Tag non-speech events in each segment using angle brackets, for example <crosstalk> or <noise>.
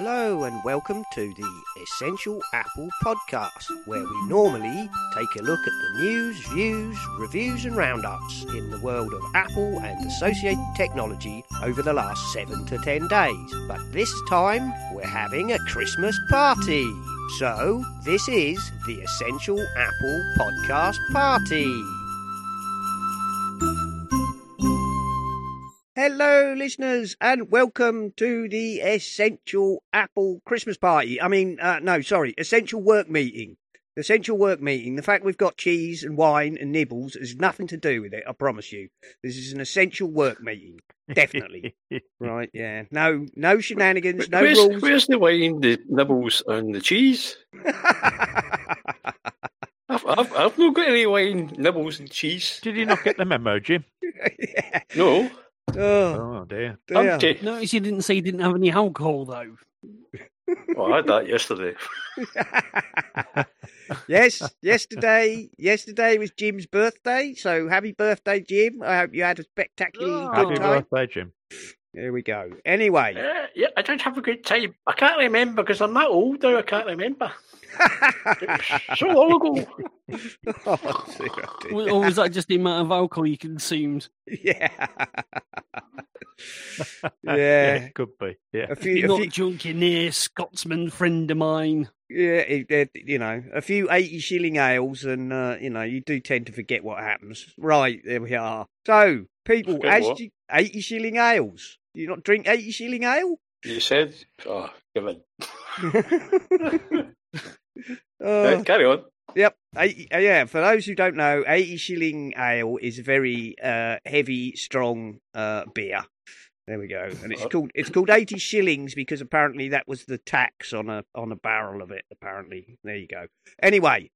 Hello and welcome to the Essential Apple Podcast, where we normally take a look at the news, views, reviews, and roundups in the world of Apple and associated technology over the last seven to ten days. But this time, we're having a Christmas party. So, this is the Essential Apple Podcast Party. Hello, listeners, and welcome to the Essential Apple Christmas Party. I mean, uh, no, sorry, Essential Work Meeting. Essential Work Meeting. The fact we've got cheese and wine and nibbles has nothing to do with it, I promise you. This is an Essential Work Meeting. Definitely. <laughs> right, yeah. No no shenanigans, no where's, rules. where's the wine, the nibbles, and the cheese? <laughs> I've, I've, I've not got any wine, nibbles, and cheese. Did you not get the memo, Jim? yeah. No. Oh, Oh dear. dear. Empty. Notice you didn't say you didn't have any alcohol though. Oh, I had that yesterday. <laughs> yes, yesterday. Yesterday was Jim's birthday, so happy birthday, Jim! I hope you had a spectacularly Oh. good Happy time. birthday, Jim. There we go. Anyway, Uh, yeah, I did have a good time. I can't remember because I'm that old now. I can't remember. <laughs> So long ago. oh, dear, oh. Or or was that just the amount of alcohol you consumed? yeah, <laughs> <laughs> yeah, yeah. could be. Yeah. A few, You're a not few, drunk, you're near Scotsman friend of mine. yeah, it, it, you know, a few eighty shilling ales, and uh, you know, you do tend to forget what happens. Right, there we are. So, people, as what? you, eighty shilling ales. Do you not drink eighty shilling ale? You said, oh, give in. <laughs> Uh, Right, carry on. Yep. 80, uh, yeah, for those who don't know, 80 shilling ale is a very uh, heavy, strong uh, beer. There we go. <laughs> And it's called it's called 80 shillings because apparently that was the tax on a on a barrel of it apparently. There you go. Anyway,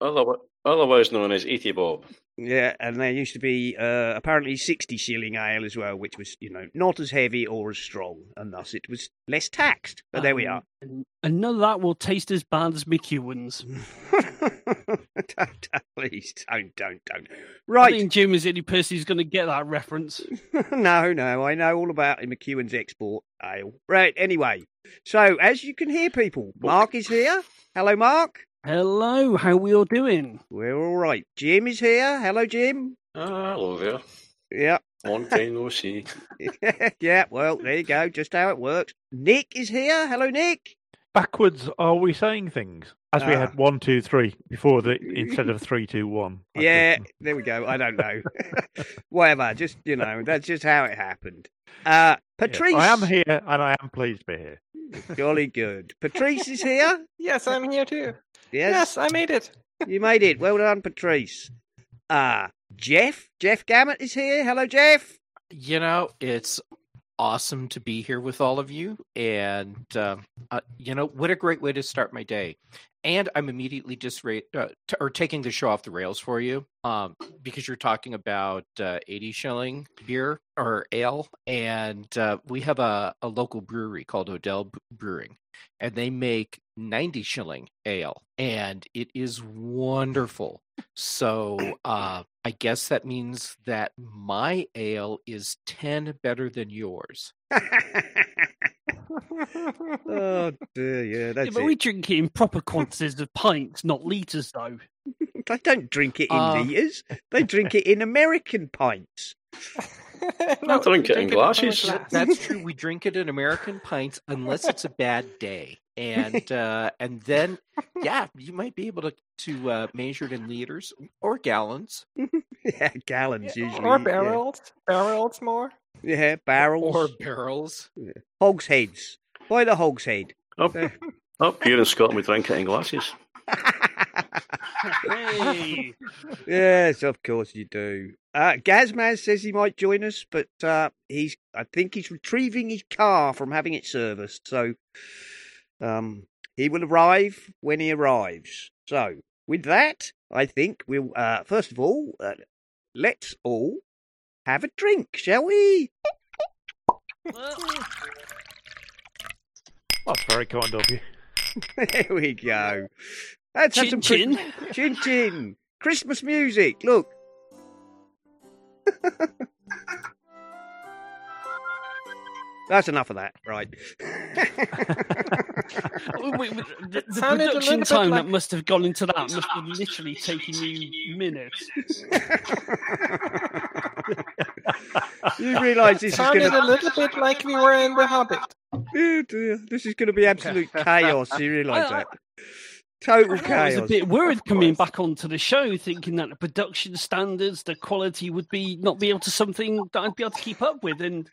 Otherwise, otherwise known as 80 Bob. yeah, and there used to be uh, apparently 60 shilling ale as well, which was, you know, not as heavy or as strong, and thus it was less taxed. But there we Um, are. And, and none of that will taste as bad as McEwen's. <laughs> don't, don't, please don't, don't, don't. I Right. think Jim is the only person who's going to get that reference. <laughs> no, no, I know all about him, McEwen's export ale. Right, anyway. So, as you can hear, people, Mark is here. Hello, Mark. Hello, how are we all doing? We're all right. Jim is here. Hello, Jim. Ah, hello there. Yeah. Long time no see. <laughs> <laughs> yeah, well, there you go. Just how it works. Nick is here. Hello, Nick. Backwards, are we saying things as we Ah. had one, two, three before the <laughs> instead of three, two, one? I Yeah, think. there we go. I don't know. <laughs> <laughs> Whatever. Just, you know, that's just how it happened. Uh, Yeah. Patrice. I am here and I am pleased to be here. Jolly good. Patrice is here. Yes, I'm here too. Yes. Yes, I made it. You made it. Well done, Patrice. Uh, Jeff. Jeff Gamet is here. Hello, Jeff. You know, it's awesome to be here with all of you. And, um, uh, you know, what a great way to start my day. And I'm immediately just uh, t- or taking the show off the rails for you um, because you're talking about uh, 80 shilling beer or ale. And uh, we have a, a local brewery called Odell Brewing, and they make 90 shilling ale, and it is wonderful. So uh, I guess that means that my ale is 10 better than yours. oh dear, yeah, Yeah, <laughs> that's but we drink it in proper quantities of pints, not litres, though. <laughs> They don't drink it in Uh, liters. They drink it in American pints. <laughs> <laughs> I drink it in glasses. <laughs> That- That's true. We drink it in American pints unless it's a bad day, and <laughs> uh, and then yeah, you might be able to to uh, measure it in liters or gallons. yeah, gallons usually. or yeah. barrels. Barrels more. Yeah, barrels. or barrels. hogsheads. By the hogshead. Up, up here in Scotland, we drink it in glasses. Hey! <laughs> yes, of course you do. Uh, Gazmaz says he might join us, but uh, he's. I think he's retrieving his car from having it serviced. So, um, he will arrive when he arrives. So, with that, I think we'll. Uh, first of all, uh, let's all have a drink, shall we? That's very kind of you. <laughs> There we go. Let's have some Chin Chris- chin chin. Christmas music. Look. <laughs> That's enough of that, right? <laughs> Wait, wait, the, the sounded a little production time like- that must have gone into that must have literally taken you minutes. <laughs> you realise this is Sounded going a little bit like we were in The Hobbit. oh dear, this is going to be absolute chaos. You realise I- I- that? Total I was a bit worried coming back onto the show, thinking that the production standards, the quality would be not be able to something that I'd be able to keep up with. And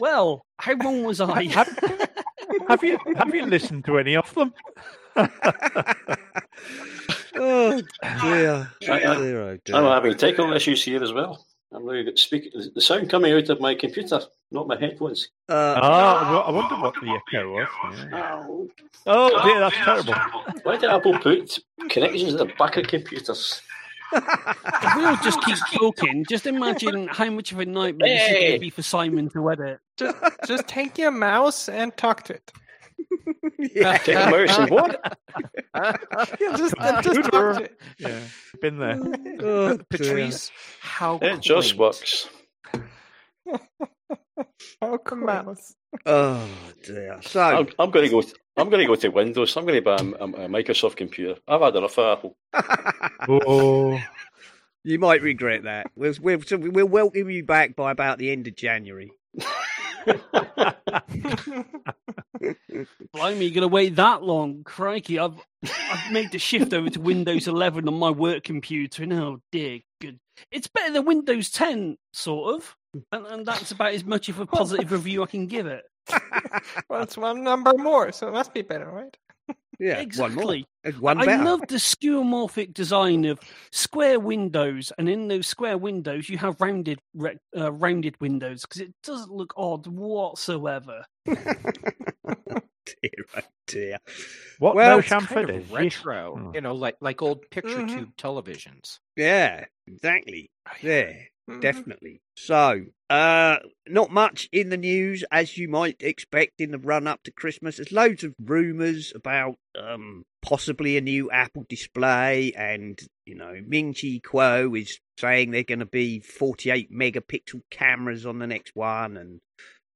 well, how wrong was I? <laughs> Have, have you have you listened to any of them? <laughs> <laughs> Oh dear. I- I- Dear, oh dear. I'm having technical issues here as well. I'm going to get speak. The sound coming out of my computer, not my headphones. Uh, Ah, I wonder what the echo was. yeah. Oh, Oh dear, that's terrible. why did Apple put connections at the back of computers? If we all just keep talking, just imagine how much of a nightmare this is going to be for Simon to edit. Just, just take your mouse and talk to it. <laughs> yeah. Take a mouse and what? <laughs> Yeah, just, just to. Yeah, been there. <laughs> Oh. Patrice, how It just quaint. works. Talk a mouse. Oh dear. So I'm, I'm going to go. I'm going to go to Windows. I'm going to buy a, a- a Microsoft computer. I've had enough of Apple. <laughs> Oh, you might regret that. We'll, we'll, we'll welcome you back by about the end of January. <laughs> Blimey, you're to wait that long? Crikey, I've I've made the shift over to Windows 11 on my work computer, and oh dear, good. It's better than Windows 10, sort of, and, and that's about as much of a positive review I can give it. <laughs> Well, it's one number more, so it must be better, right? Yeah, exactly. one more. One I love the skeuomorphic design of square windows, and in those square windows, you have rounded rec- uh, rounded windows because it doesn't look odd whatsoever. <laughs> dear, oh dear. what Well, no Kind of retro, Oh. you know, like like old picture Mhm. tube televisions. Yeah, exactly. Yeah, Mhm. definitely. So, uh, not much in the news as you might expect in the run up to Christmas. There's loads of rumours about um possibly a new Apple display, and you know, Ming Chi Kuo is saying they're going to be 48 megapixel cameras on the next one, and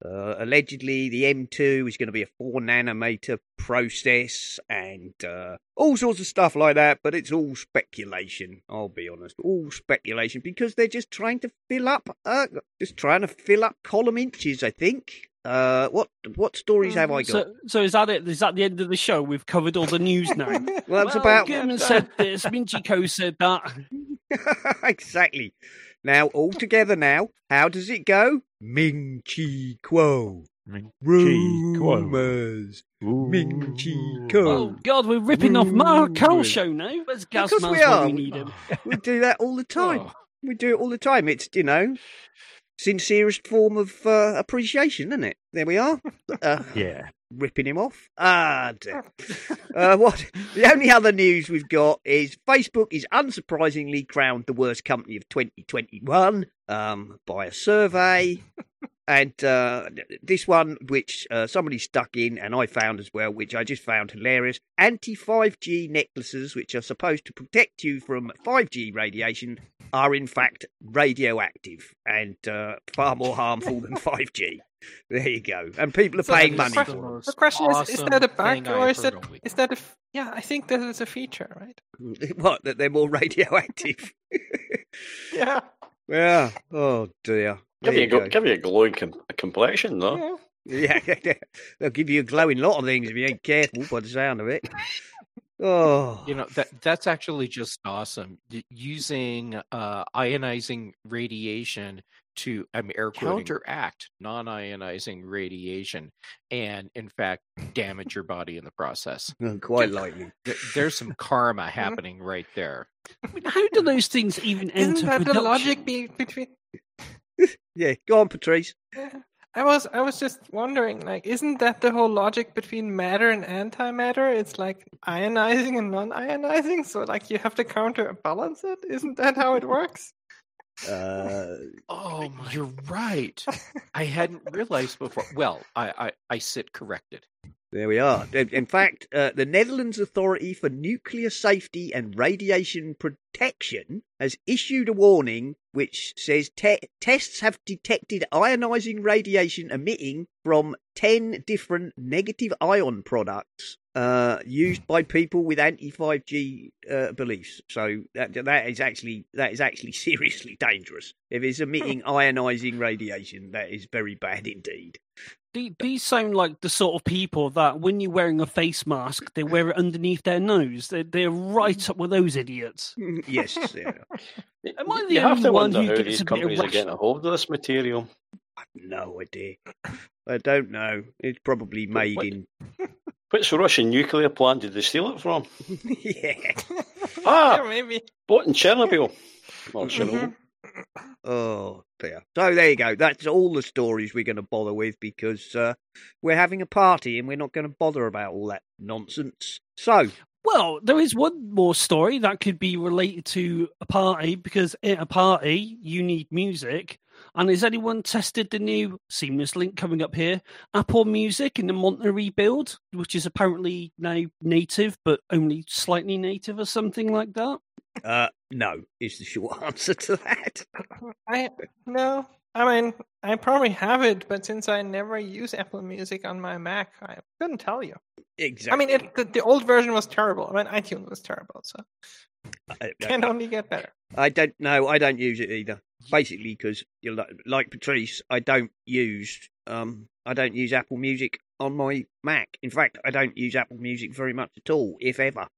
uh, allegedly, the M2 is going to be a 4 nanometer process and uh, all sorts of stuff like that, but it's all speculation, I'll be honest. All speculation because they're just trying to fill up, uh, just trying to fill up column inches, I think. Uh, what what stories have I got? So, so is that it? Is that the end of the show? We've covered all the news now. <laughs> well, it's well, about. Gurman said this. Ming Chi Kuo said that. <laughs> exactly. Now, all together now, how does it go? Ming Chi Kuo. Ming Chi Kuo. Rumours. Ming Chi Kuo. Oh God, we're ripping off Mark Carl's Rumours. show now. Where's Because we are. we need him? <laughs> We do that all the time. Oh. We do it all the time. It's you know, sincerest form of uh, appreciation, isn't it? There we are. <laughs> Uh, Yeah. Ripping him off. Ah, dear. <laughs> uh, what? The only other news we've got is Facebook is unsurprisingly crowned the worst company of 2021 um, by a survey. <laughs> And uh, this one, which uh, somebody stuck in, and I found as well, which I just found hilarious anti 5G necklaces, which are supposed to protect you from 5G radiation, are in fact radioactive and uh, far more harmful than 5G. There you go. And people are So paying money question- for them. The question is: Is that a bug or is that heard all week. is that a? f- Yeah, I think that is a feature, right? <laughs> What? That they're more radioactive? <laughs> <laughs> Yeah. yeah. Oh dear. Give you, you a, go. give you a glowing com- complexion, though. yeah. Yeah, they'll give you a glowing lot of things if you ain't careful. By the sound of it. Oh, You know that that's actually just awesome. Using uh, ionizing radiation to I'm air quoting, counteract non-ionizing radiation, and in fact damage your body in the process. <laughs> quite likely. There's some karma <laughs> happening right there. I mean, how do those things even Isn't enter that the logic be- between? <laughs> Yeah, go on, Patrice. Yeah. I was I was just wondering, like, isn't that the whole logic between matter and antimatter? It's like ionizing and non-ionizing, so like you have to counterbalance it. Isn't that how it works? Uh, Oh, you're right. I hadn't realized before. Well, I, I, I sit corrected. There we are. In in fact, uh, the Netherlands Authority for Nuclear Safety and Radiation Protection has issued a warning which says te- tests have detected ionizing radiation emitting from 10 different negative ion products uh, used by people with anti 5G uh, beliefs. So that that is actually that is actually <laughs> seriously dangerous. If it's emitting ionizing radiation, that is very bad indeed. These sound like the sort of people that when you're wearing a face mask, they wear it underneath their nose. They're, they're right up with those idiots. <laughs> yes, yeah. Am I the you have only to one wonder who gets these a companies are getting a hold of this material. I've No idea. I don't know. It's probably made what- in. <laughs> Which Russian nuclear plant did they steal it from? <laughs> yeah. Ah, <laughs> Yeah, maybe. bought in Chernobyl. Or. Chernobyl. Oh dear. So there you go. That's all the stories we're going to bother with because uh, we're having a party and we're not going to bother about all that nonsense. So Well, there is one more story that could be related to a party because at a party you need music. And has anyone tested the new seamless link coming up here? Apple Music in the Monterey build, which is apparently now native, but only slightly native or something like that. uh, no is the short <laughs> answer to that. I no. I mean, I probably have it, but since I never use Apple Music on my Mac, I couldn't tell you. Exactly. I mean, it, the, the old version was terrible. I mean, iTunes was terrible, so I, can only get better. I don't know. I don't use it either. Basically, because like, like Patrice, I don't use um I don't use Apple Music on my Mac. In fact, I don't use Apple Music very much at all, if ever.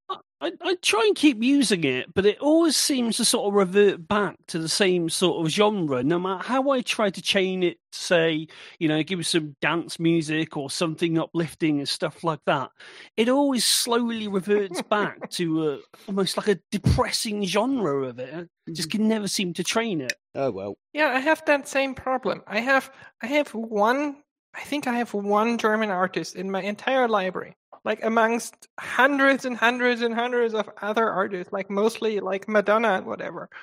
I, I try and keep using it, but it always seems to sort of revert back to the same sort of genre. No matter how I try to chain it, to say, you know, give me some dance music or something uplifting and stuff like that, it always slowly reverts back <laughs> to a, almost like a depressing genre of it. I just hmm. can never seem to train it. Oh well. Yeah, I have that same problem. I have I have one I think I have one German artist in my entire library. Like amongst hundreds and hundreds and hundreds of other artists, like mostly like Madonna and whatever. <laughs>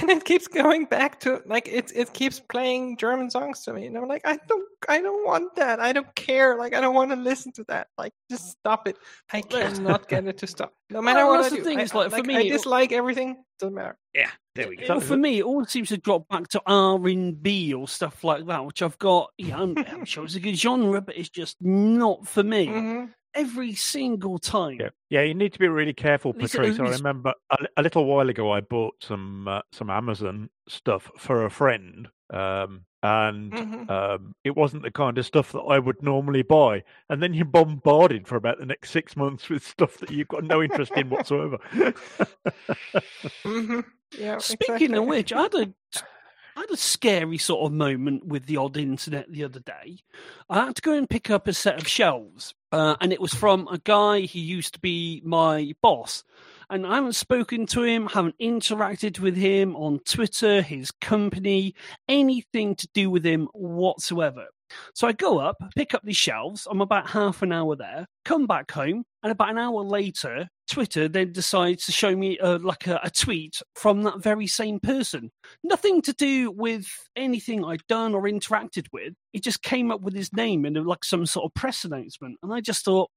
And it keeps going back to like it it keeps playing German songs to me. And I'm like, I don't I don't want that. I don't care. Like I don't want to listen to that. Like just stop it. I cannot <laughs> get it to stop. No matter Well, what I the do. thing, I, it's like, for I me, I dislike everything. Doesn't matter. Yeah, there we go. But for me, it all seems to drop back to R and B or stuff like that, which I've got. Yeah, I'm, I'm sure it's a good genre, but it's just not for me. Mhm. Every single time. Yeah, yeah. You need to be really careful, At least Patrice. I remember a, a little while ago, I bought some uh, some Amazon stuff for a friend, um, and Mhm. um, it wasn't the kind of stuff that I would normally buy. And then you're bombarded for about the next six months with stuff that you've got no interest in whatsoever. <laughs> hmm Yeah. Speaking exactly. of which, I had a I had a scary sort of moment with the odd internet the other day. I had to go and pick up a set of shelves, uh, and it was from a guy who used to be my boss. And I haven't spoken to him, haven't interacted with him on Twitter, his company, anything to do with him whatsoever. So I go up, pick up these shelves. I'm about half an hour there, come back home, and about an hour later, Twitter then decides to show me uh, like a, a tweet from that very same person. Nothing to do with anything I'd done or interacted with. It just came up with his name in uh, like some sort of press announcement, and I just thought,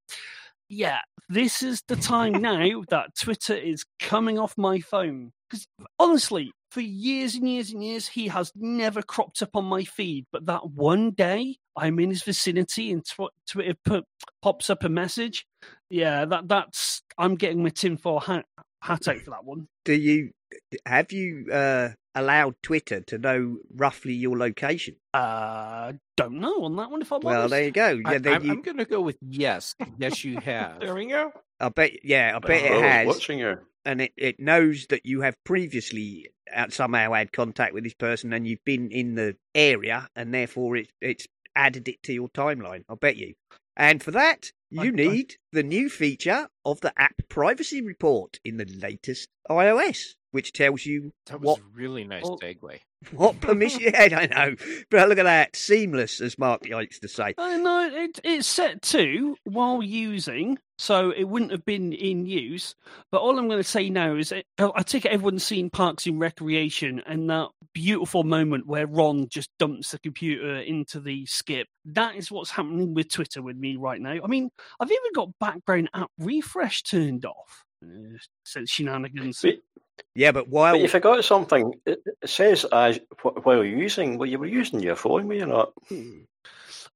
yeah, this is the time <laughs> now that Twitter is coming off my phone. Because honestly, for years and years and years, he has never cropped up on my feed. But that one day, I'm in his vicinity and tw- Twitter put, pops up a message. Yeah, that that's I'm getting my tinfoil hat, hat out for that one. Do you have you uh, allowed Twitter to know roughly your location? Uh, don't know on that one if I'm Well, honest. there you go. I, Yeah, then I'm, you, I'm going to go with yes. Yes, you <laughs> have. There we go. I bet. Yeah, I bet Oh, it has. watching you. and it, it knows that you have previously uh, somehow had contact with this person and you've been in the area and therefore it, it's added it to your timeline. I bet you. And for that, you I- I- need the new feature of the app privacy report in the latest iOS. which tells you That was what a really nice Oh. segue. <laughs> what permission. <laughs> yeah, I know, but look at that, seamless, as Mark likes to say. Uh, no, it, it's set to while using, so it wouldn't have been in use. But all I'm going to say now is, it, I take it everyone's seen Parks and Recreation and that beautiful moment where Ron just dumps the computer into the skip. That is what's happening with Twitter with me right now. I mean, I've even got background app refresh turned off. Uh, says shenanigans. But, Yeah, but while but you forgot something. It, it says as wh- while using. Well, you were using your phone, were you not?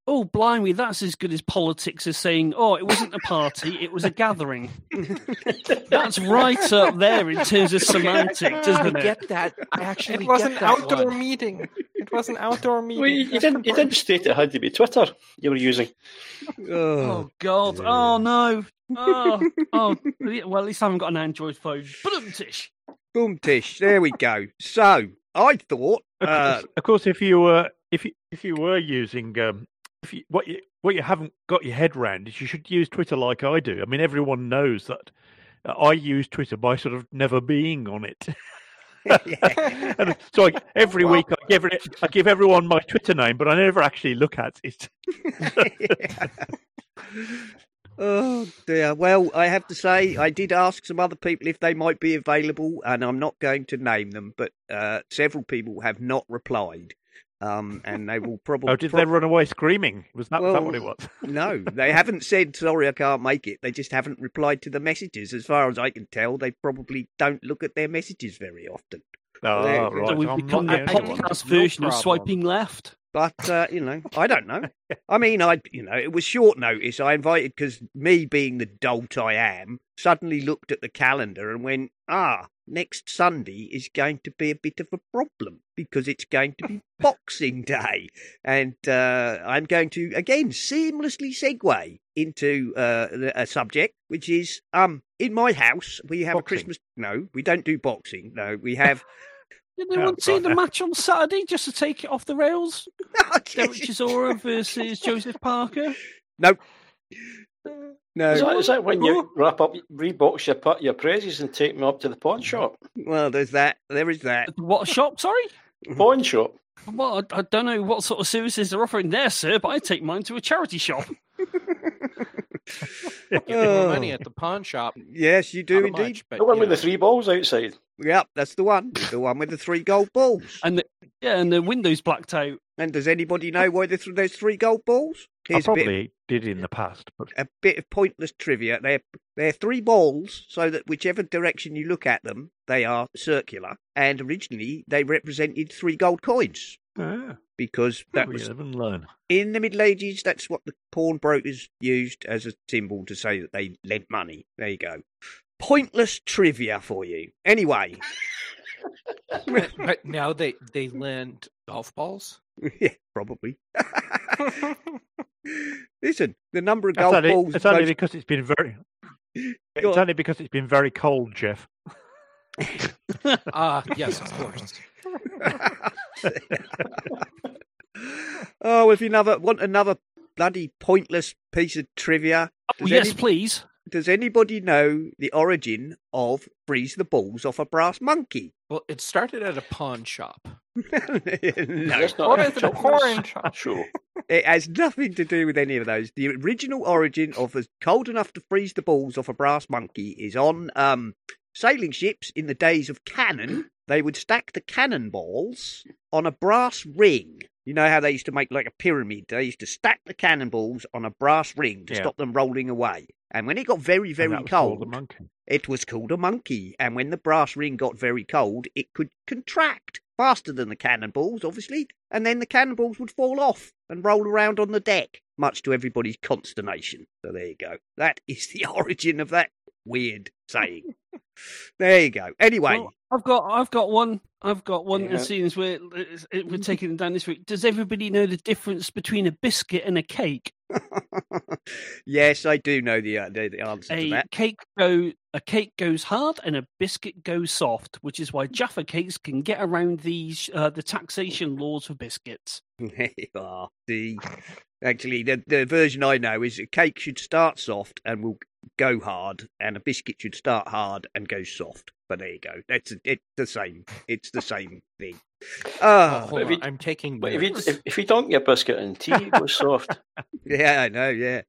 Oh, blimey, that's as good as politics as saying, oh, it wasn't a party, it was a gathering. <laughs> that's right up there in terms of semantics, I isn't it? get that. I actually It was get an that outdoor one. meeting. It was an outdoor meeting. Well, you, you didn't. You didn't state it had to be Twitter. You were using. oh, Oh, God. Oh, no. Oh, oh. Well, at least I haven't got an Android phone. Boom-tish. boom tish, there we go. So I thought, Of uh, course, of course, if you were if you if you were using um, if you, what you what you haven't got your head round is you should use Twitter like I do. I mean, everyone knows that uh, I use Twitter by sort of never being on it. <laughs> <laughs> and so I, every week I give it, I give everyone my Twitter name, but I never actually look at it. <laughs> Oh dear. Well, I have to say, I did ask some other people if they might be available, and I'm not going to name them, but uh, several people have not replied. Um, and they will probably. Oh, did they run away screaming? Was that, that what it was? <laughs> no, they haven't said sorry, I can't make it. They just haven't replied to the messages. As far as I can tell, they probably don't look at their messages very often. Oh, There- right. so we've become the the only podcast No version of swiping left. But uh, you know, I don't know. <laughs> I mean, I you know, it was short notice. I invited because me, being the dolt I am, suddenly looked at the calendar and went, "Ah, next Sunday is going to be a bit of a problem because it's going to be <laughs> Boxing Day, and uh, I'm going to again seamlessly segue into uh, a subject which is um in my house we have a Christmas. No, we don't do boxing. No, we have. <laughs> Did anyone see right. the match on Saturday just to take it off the rails? Oh, Derek Chisora versus Joseph Parker. <laughs> no. No, is that, is that when you wrap up, rebox your pu- your prezzies and take them up to the pawn shop? Well, there's that. There is that. <laughs> What shop? Sorry. Pawn shop. Well, I, I don't know what sort of services they're offering there, sir, but I take mine to a charity shop. <laughs> Get more money at the pawn shop. Yes, you do Not indeed. much, but, The one you with the three balls outside. Yep, that's the one. The one with the three gold balls. And the, yeah, and the windows blacked out. And does anybody know why there's there's three gold balls? I Here's a bit, probably did in the past, but a bit of pointless trivia. They're they're three balls, so that whichever direction you look at them, they are circular. And originally, they represented three gold coins ah, because that we was live and in the Middle Ages. That's what the pawnbrokers used as a symbol to say that they lent money. There you go. Pointless trivia for you. Anyway. But now they they lend golf balls. <laughs> yeah, probably. <laughs> Listen, the number of That's golf only, balls. it's only most- because it's been very. <laughs> Go It's on. only because it's been very cold, Jeff. Ah, yes, of course. oh, if you another want another bloody pointless piece of trivia, Oh, Does yes, any- please. Does anybody know the origin of freeze the balls off a brass monkey? Well, it started at a pawn shop. <laughs> no, That's not What is a children's porn shop? Show. it has nothing to do with any of those. The original origin of the cold enough to freeze the balls off a brass monkey is on um, sailing ships in the days of cannon. They would stack the cannonballs on a brass ring. You know how they used to make like a pyramid? They used to stack the cannonballs on a brass ring to Yeah. stop them rolling away. And when it got very, And very that was called cold, a monkey. it was called a monkey. And when the brass ring got very cold, it could contract faster than the cannonballs, obviously. And then the cannonballs would fall off and roll around on the deck, much to everybody's consternation. So there you go. That <laughs> is the origin of that weird saying. <laughs> there you go. Anyway, Well, I've got, I've got one. I've got one. Yeah. And seeing as we're we're <laughs> taking it down this week, does everybody know the difference between a biscuit and a cake? Yes, I do know the, uh, the, the answer to A that. cake go a cake goes hard and a biscuit goes soft, which is why Jaffa cakes can get around these uh, the taxation laws for biscuits. <laughs> There. Oh, the actually the the version I know is a cake should start soft and will go hard, and a biscuit should start hard and go soft. But there you go. That's it's the same. It's the same thing. Ah, oh, Hold on, you- I'm taking But if you, notes. if, if you dunk your biscuit in tea, it goes soft. <laughs> yeah, I know. Yeah,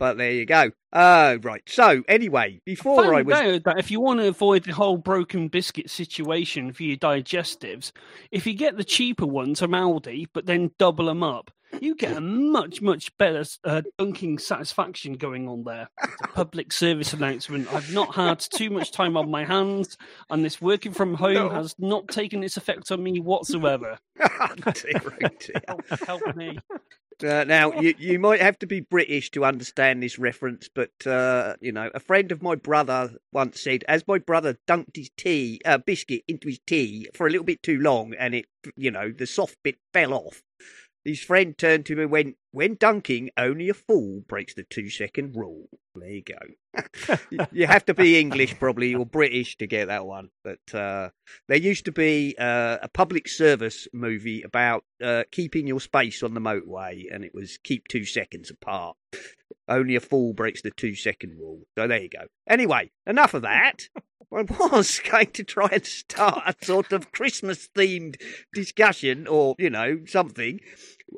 but there you go. Uh, right. So anyway, before I Found was out that if you want to avoid the whole broken biscuit situation for your digestives, if you get the cheaper ones from Aldi, but then double them up, you get a much, much better uh, dunking satisfaction going on there. It's a public service announcement. I've not had too much time on my hands, and this working from home No. has not taken its effect on me whatsoever. <laughs> Dear, oh dear. Help, help me. Uh, now, <laughs> you, you might have to be British to understand this reference, but, uh, you know, a friend of my brother once said, as my brother dunked his tea, uh, biscuit into his tea for a little bit too long and it, you know, the soft bit fell off, his friend turned to him and went, when dunking, only a fool breaks the two second rule. There you go. <laughs> You- have to be English probably or British to get that one. But uh, there used to be uh, a public service movie about uh, keeping your space on the motorway, and it was keep two seconds apart. Only a fool breaks the two second rule. So there you go. Anyway, enough of that. <laughs> I was going to try and start a sort of Christmas themed discussion or, you know, something.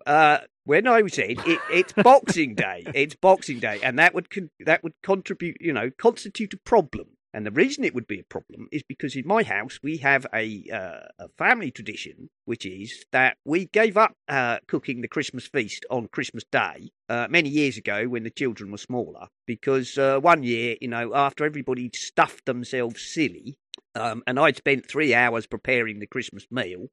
Uh, when I said it, it's Boxing Day, it's Boxing Day, and that would con- that would contribute, you know, constitute a problem. And the reason it would be a problem is because in my house we have a uh, a family tradition, which is that we gave up uh, cooking the Christmas feast on Christmas Day uh, many years ago when the children were smaller, because uh, one year, you know, after everybody stuffed themselves silly, um, and I'd spent three hours preparing the Christmas meal.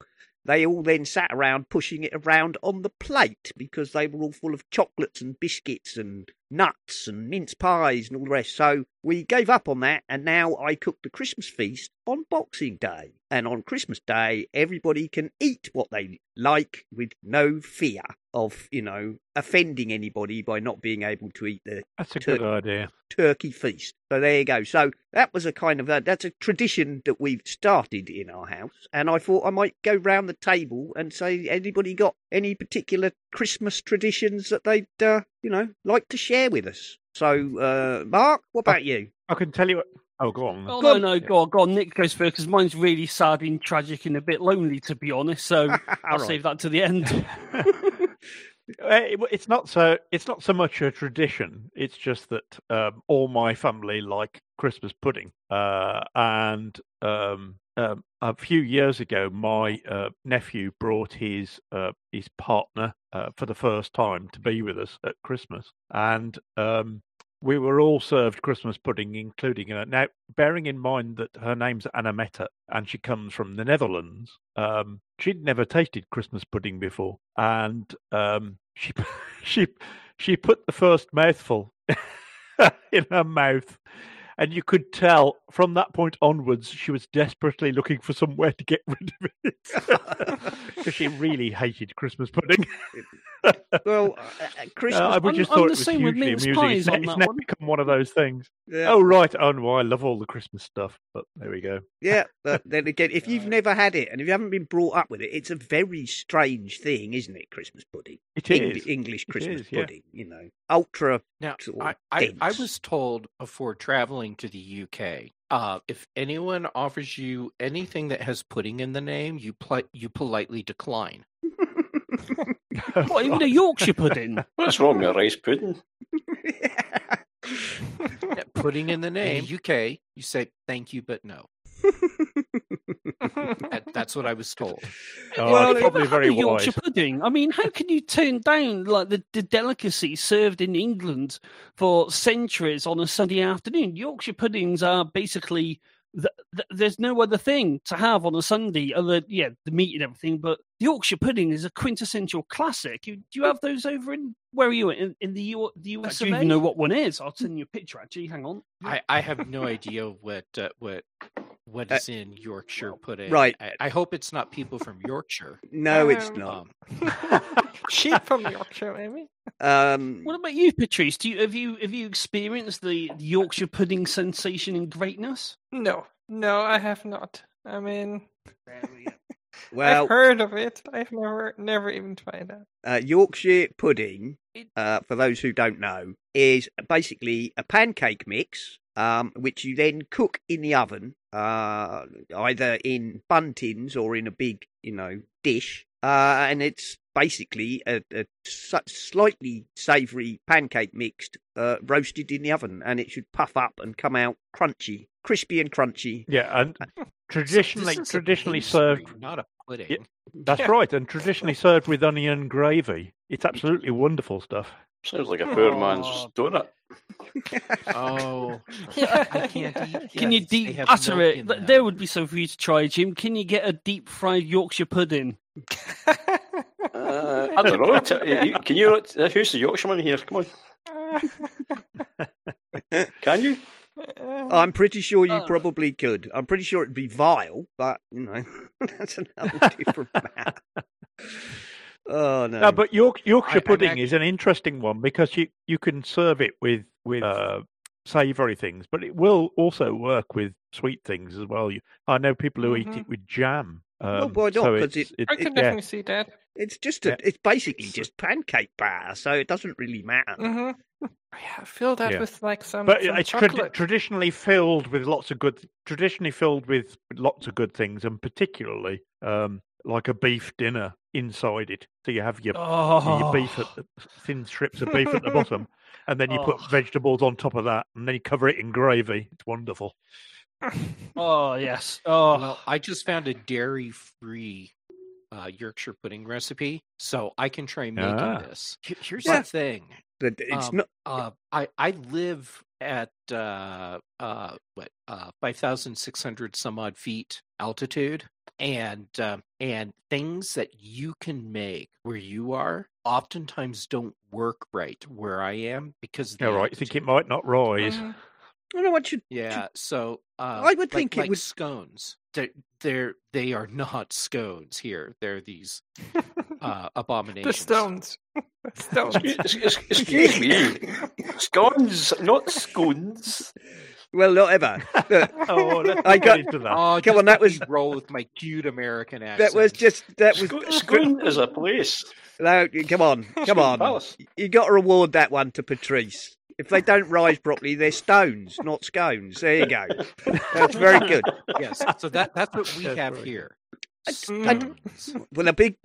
They all then sat around pushing it around on the plate because they were all full of chocolates and biscuits and nuts and mince pies and all the rest. So we gave up on that, and now I cook the Christmas feast on Boxing Day. And on Christmas Day, everybody can eat what they like with no fear of, you know, offending anybody by not being able to eat the That's a Tur- good idea. turkey feast. So there you go. So that was a kind of a, that's a tradition that we've started in our house, and I thought I might go round the table and say, anybody got any particular Christmas traditions that they'd, uh, you know, like to share with us? So, uh, Mark, what about you? I can tell you what. Oh, go on. Oh, Go no, no, go on, go on. Nick goes first because mine's really sad and tragic and a bit lonely, to be honest. So <laughs> I'll All right. save that to the end. <laughs> It- it's not so. It's not so much a tradition. It's just that um, all my family like Christmas pudding. Uh, and um, um, a few years ago, my uh, nephew brought his uh, his partner uh, for the first time to be with us at Christmas, and um, we were all served Christmas pudding, including her. Now, bearing in mind that her name's Anna Meta and she comes from the Netherlands, um, she'd never tasted Christmas pudding before, and um, she <laughs> she she put the first mouthful <laughs> in her mouth. And you could tell from that point onwards, she was desperately looking for somewhere to get rid of it <laughs> because she really hated Christmas pudding. <laughs> Well, uh, uh, Christmas. Uh, we I'm- just I'm thought the it was same with hugely mince amusing. pies It's, now- on it's now one. become one of those things. yeah. Oh right, oh no, I love all the Christmas stuff. But there we go. Yeah, but then again, if you've <laughs> never had it and if you haven't been brought up with it, it's a very strange thing, isn't it? Christmas pudding, It Eng- English Christmas is, yeah. pudding, you know, ultra. Now, sort of I, I, I was told before traveling to the UK, uh, if anyone offers you anything that has pudding in the name, you pl- you politely decline. <laughs> what, even a <laughs> Yorkshire pudding? <laughs> What's wrong with rice pudding? Yeah, pudding in the name, UK, you say thank you, but no. That, that's what I was told. Oh, Well, probably very a Yorkshire pudding. I mean, how can you turn down like the, the delicacy served in England for centuries on a Sunday afternoon? Yorkshire puddings are basically th- th- there's no other thing to have on a Sunday other yeah the meat and everything, but the Yorkshire pudding is a quintessential classic. You, do you have those over in where are you in, in the U, the US? Do you even know what one is? I'll send you a picture. Actually, hang on. I, I have no idea what uh, what what Uh, in Yorkshire pudding. right. I, I hope it's not people from Yorkshire. <laughs> No, it's Um, not. Um, <laughs> Sheep from Yorkshire, maybe. Um, What about you, Patrice? Do you have you have you experienced the Yorkshire pudding sensation and greatness? No, no, I have not. I mean, <laughs> Well, I've heard of it. I've never, never even tried that. uh, Yorkshire pudding, uh, for those who don't know, is basically a pancake mix, um, which you then cook in the oven, uh, either in buntins or in a big, you know, dish. Uh, and it's basically a, a slightly savoury pancake mixed, uh, roasted in the oven, and it should puff up and come out crunchy, crispy and crunchy. Yeah, and traditionally This is a traditionally pastry, served. not a pudding. Yeah, that's right, and traditionally served with onion gravy. It's absolutely wonderful stuff. Sounds like a poor man's donut. <laughs> Oh, Yeah. I can't eat. Can you yes, they deep have butter it? in Th- them. There would be something for you to try, Jim. Can you get a deep fried Yorkshire pudding? Uh, I don't know. Can you? uh, Who's the Yorkshireman here? Come on. <laughs> Can you? I'm pretty sure you Oh. probably could. I'm pretty sure it'd be vile, but you know <laughs> that's another different matter. Oh no! No, but York, Yorkshire I- I'm pudding is an interesting one because you, you can serve it with with uh, savoury things, but it will also work with sweet things as well. You, I know people who eat Mhm. it with jam. Well, Um, why not? so 'Cause it's- it- I it- can yeah. definitely see that. it's just a, Yeah. it's basically just pancake batter, so it doesn't really matter. hmm Yeah, fill that Yeah. with like some, but some it's trad- chocolate. traditionally filled with lots of good, traditionally filled with lots of good things, and particularly um, like a beef dinner inside it. So you have your Oh, your beef, at the, thin strips of beef at the bottom, <laughs> and then you put Oh. vegetables on top of that, and then you cover it in gravy. It's wonderful. <laughs> oh yes. Oh, Well, I just found a dairy-free uh, Yorkshire pudding recipe, so I can try making Ah. this. Here's Yeah. the thing: But it's Um, not. uh, I I live at uh, uh, what uh, five thousand six hundred some odd feet altitude, and um, and things that you can make where you are oftentimes don't work right where I am because of the All right, you think it might not rise? Mhm. I don't know what you. Yeah, so uh, I would like- think it like would- scones. They're, they're they are not scones here. They're these <laughs> uh, the abominations. stones. <laughs> The stones. Excuse, excuse- excuse <laughs> me. Scones, not scones. Well, not ever. Look, <laughs> Oh, let's I got- get into that. Oh, Come on, that was- roll with my cute American accent. that was just that was. Sco- Scone is a place. No, come on, <laughs> come Scone on. Palace. You got to reward that one to Patrice. If they don't rise properly, they're stones, not scones. There you go. That's very good. yes. So that that's what we have here. Stones. Well, the big,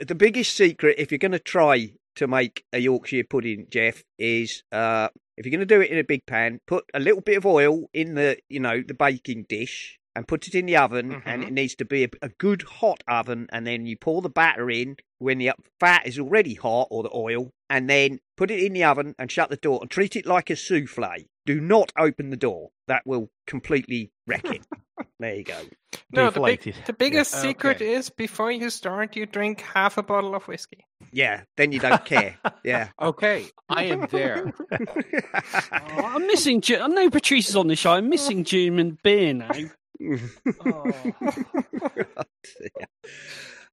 the biggest secret, if you're going to try to make a Yorkshire pudding, Jeff, is uh, if you're going to do it in a big pan, put a little bit of oil in the, you know, the baking dish, and put it in the oven. And mm-hmm. it needs to be a, a good hot oven. And then you pour the batter in when the fat is already hot, or the oil, and then put it in the oven and shut the door and treat it like a souffle. Do not open the door. That will completely wreck it. <laughs> there you go. No, the, big, the biggest Yeah. secret Okay. is before you start, you drink half a bottle of whiskey. Yeah, then you don't care. Yeah. <laughs> Okay, I am there. Oh, <laughs> I'm missing. Ge- I know Patrice is on the show. I'm missing Jim and beer now. <laughs> Oh. oh,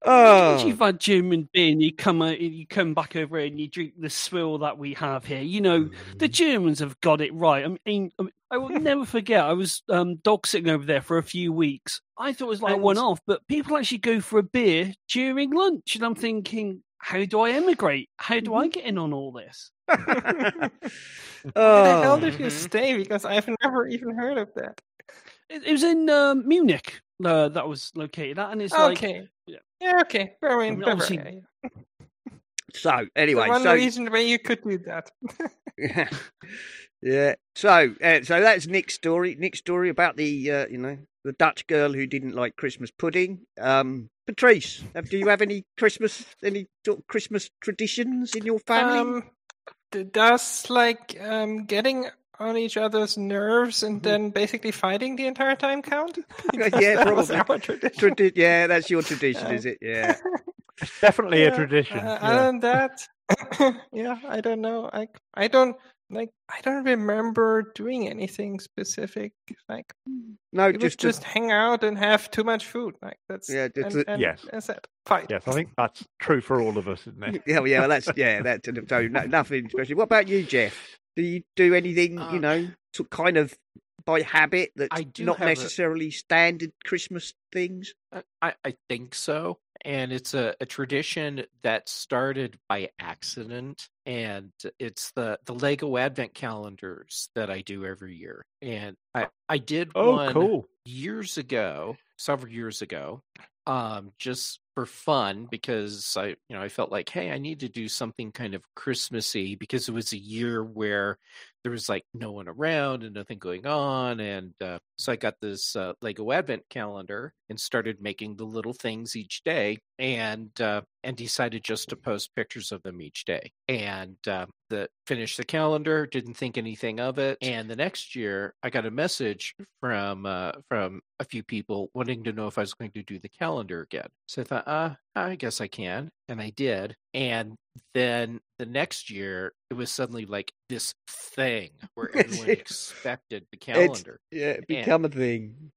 Once you've had and beer, and you come out, you come back over here and you drink the swill that we have here. You know the Germans have got it right. I mean, I, mean, I will <laughs> never forget. I was um, dog sitting over there for a few weeks. I thought it was like And- one off, but people actually go for a beer during lunch, and I'm thinking, how do I emigrate? How do I get in on all this? Where the hell oh. did you stay? Because I've never even heard of that. It, it was in um, Munich uh, that was located at, and it's like yeah. Yeah, okay. I mean, mean, obviously- So anyway, the one so reason why you could do that. yeah, yeah. so uh, so that's Nick's story. Nick's story about the uh, you know the Dutch girl who didn't like Christmas pudding. Um, Patrice, have, do you have any Christmas any sort of Christmas traditions in your family? Um, like um getting on each other's nerves and then basically fighting the entire time count? Mm-hmm. <laughs> yeah, that was probably. our tradition. Tradi- yeah, that's your tradition, is it? Yeah. It's <laughs> definitely a tradition. Uh, yeah. Other than that, <coughs> yeah, I don't know. I I don't like. I don't remember doing anything specific. Like No, we would just just hang out and have too much food. Like that's Yeah, just and, a- and Yes. That's it. Fight. Yes, I think that's true for all of us, isn't it? <laughs> yeah, well, yeah, well, that's yeah, that's so no, nothing special. What about you, Jeff? Do you do anything, you Um, know, to kind of by habit that I do not have a- necessarily standard Christmas things? Uh, I, I think so. And it's a, a tradition that started by accident. And it's the, the Lego Advent calendars that I do every year. And I, I did Oh, one cool. years ago, several years ago, um, just for fun because I, you know, I felt like, hey, I need to do something kind of Christmassy because it was a year where there was like no one around and nothing going on, and uh, so I got this uh, Lego Advent calendar and started making the little things each day, and uh, and decided just to post pictures of them each day, and uh, the finished the calendar, didn't think anything of it, and the next year I got a message from uh, from a few people wanting to know if I was going to do the calendar again. So I thought, uh, I guess I can, and I did, and then the next year it was suddenly like this thing where <laughs> everyone expected the It's- calendar. yeah, it And- become a thing.